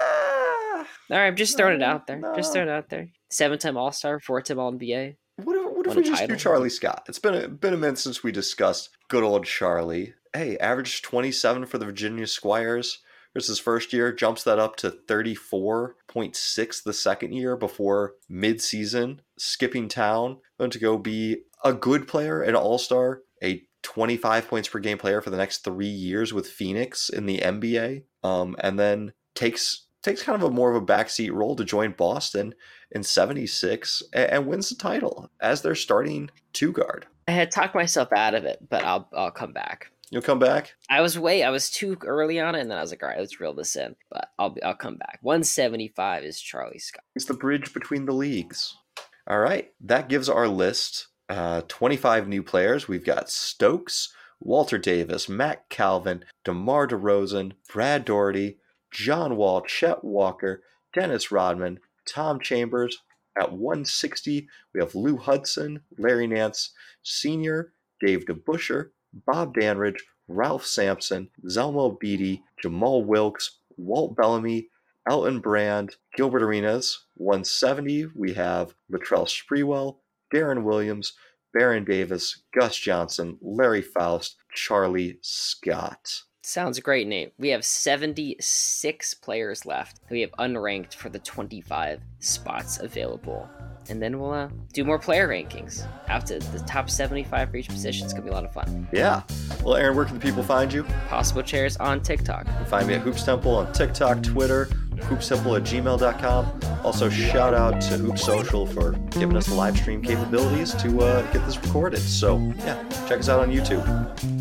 All right, I'm just throwing it out there. Just no. throwing it out there. Seven time All Star, four time All NBA. what if, what if we just title. do Charlie Scott? It's been a, been a minute since we discussed good old Charlie. Hey, averaged 27 for the Virginia Squires. This his first year, jumps that up to 34.6 the second year before mid-season, skipping town, going to go be a good player, an all-star, a 25 points per game player for the next three years with Phoenix in the NBA, um, and then takes takes kind of a more of a backseat role to join Boston in 76 and, and wins the title as their starting two guard. I had talked myself out of it, but I'll I'll come back. You'll come back? I was way I was too early on it, and then I was like, all right, let's reel this in. But I'll be, I'll come back. 175 is Charlie Scott. It's the bridge between the leagues. All right, that gives our list uh, 25 new players. We've got Stokes, Walter Davis, Mack Calvin, DeMar DeRozan, Brad Daugherty, John Wall, Chet Walker, Dennis Rodman, Tom Chambers. At 160, we have Lou Hudson, Larry Nance Sr., Dave DeBusschere, Bob Dandridge, Ralph Sampson, Zelmo Beaty, Jamal Wilkes, Walt Bellamy, Elton Brand, Gilbert Arenas. 170, we have Latrell Sprewell, Deron Williams, Baron Davis, Gus Johnson, Larry Foust, Charlie Scott. Sounds great, Nate. We have 76 players left. We have unranked for the 25 spots available. And then we'll uh, do more player rankings. After the top 75 for each position. It's going to be a lot of fun. Yeah. Well, Aaron, where can the people find you? Possible Chairs on TikTok. You can find me at Hoops Temple on TikTok, Twitter, hoopstemple at gmail.com. Also, shout out to Hoop Social for giving us the live stream capabilities to uh, get this recorded. So, yeah, check us out on YouTube.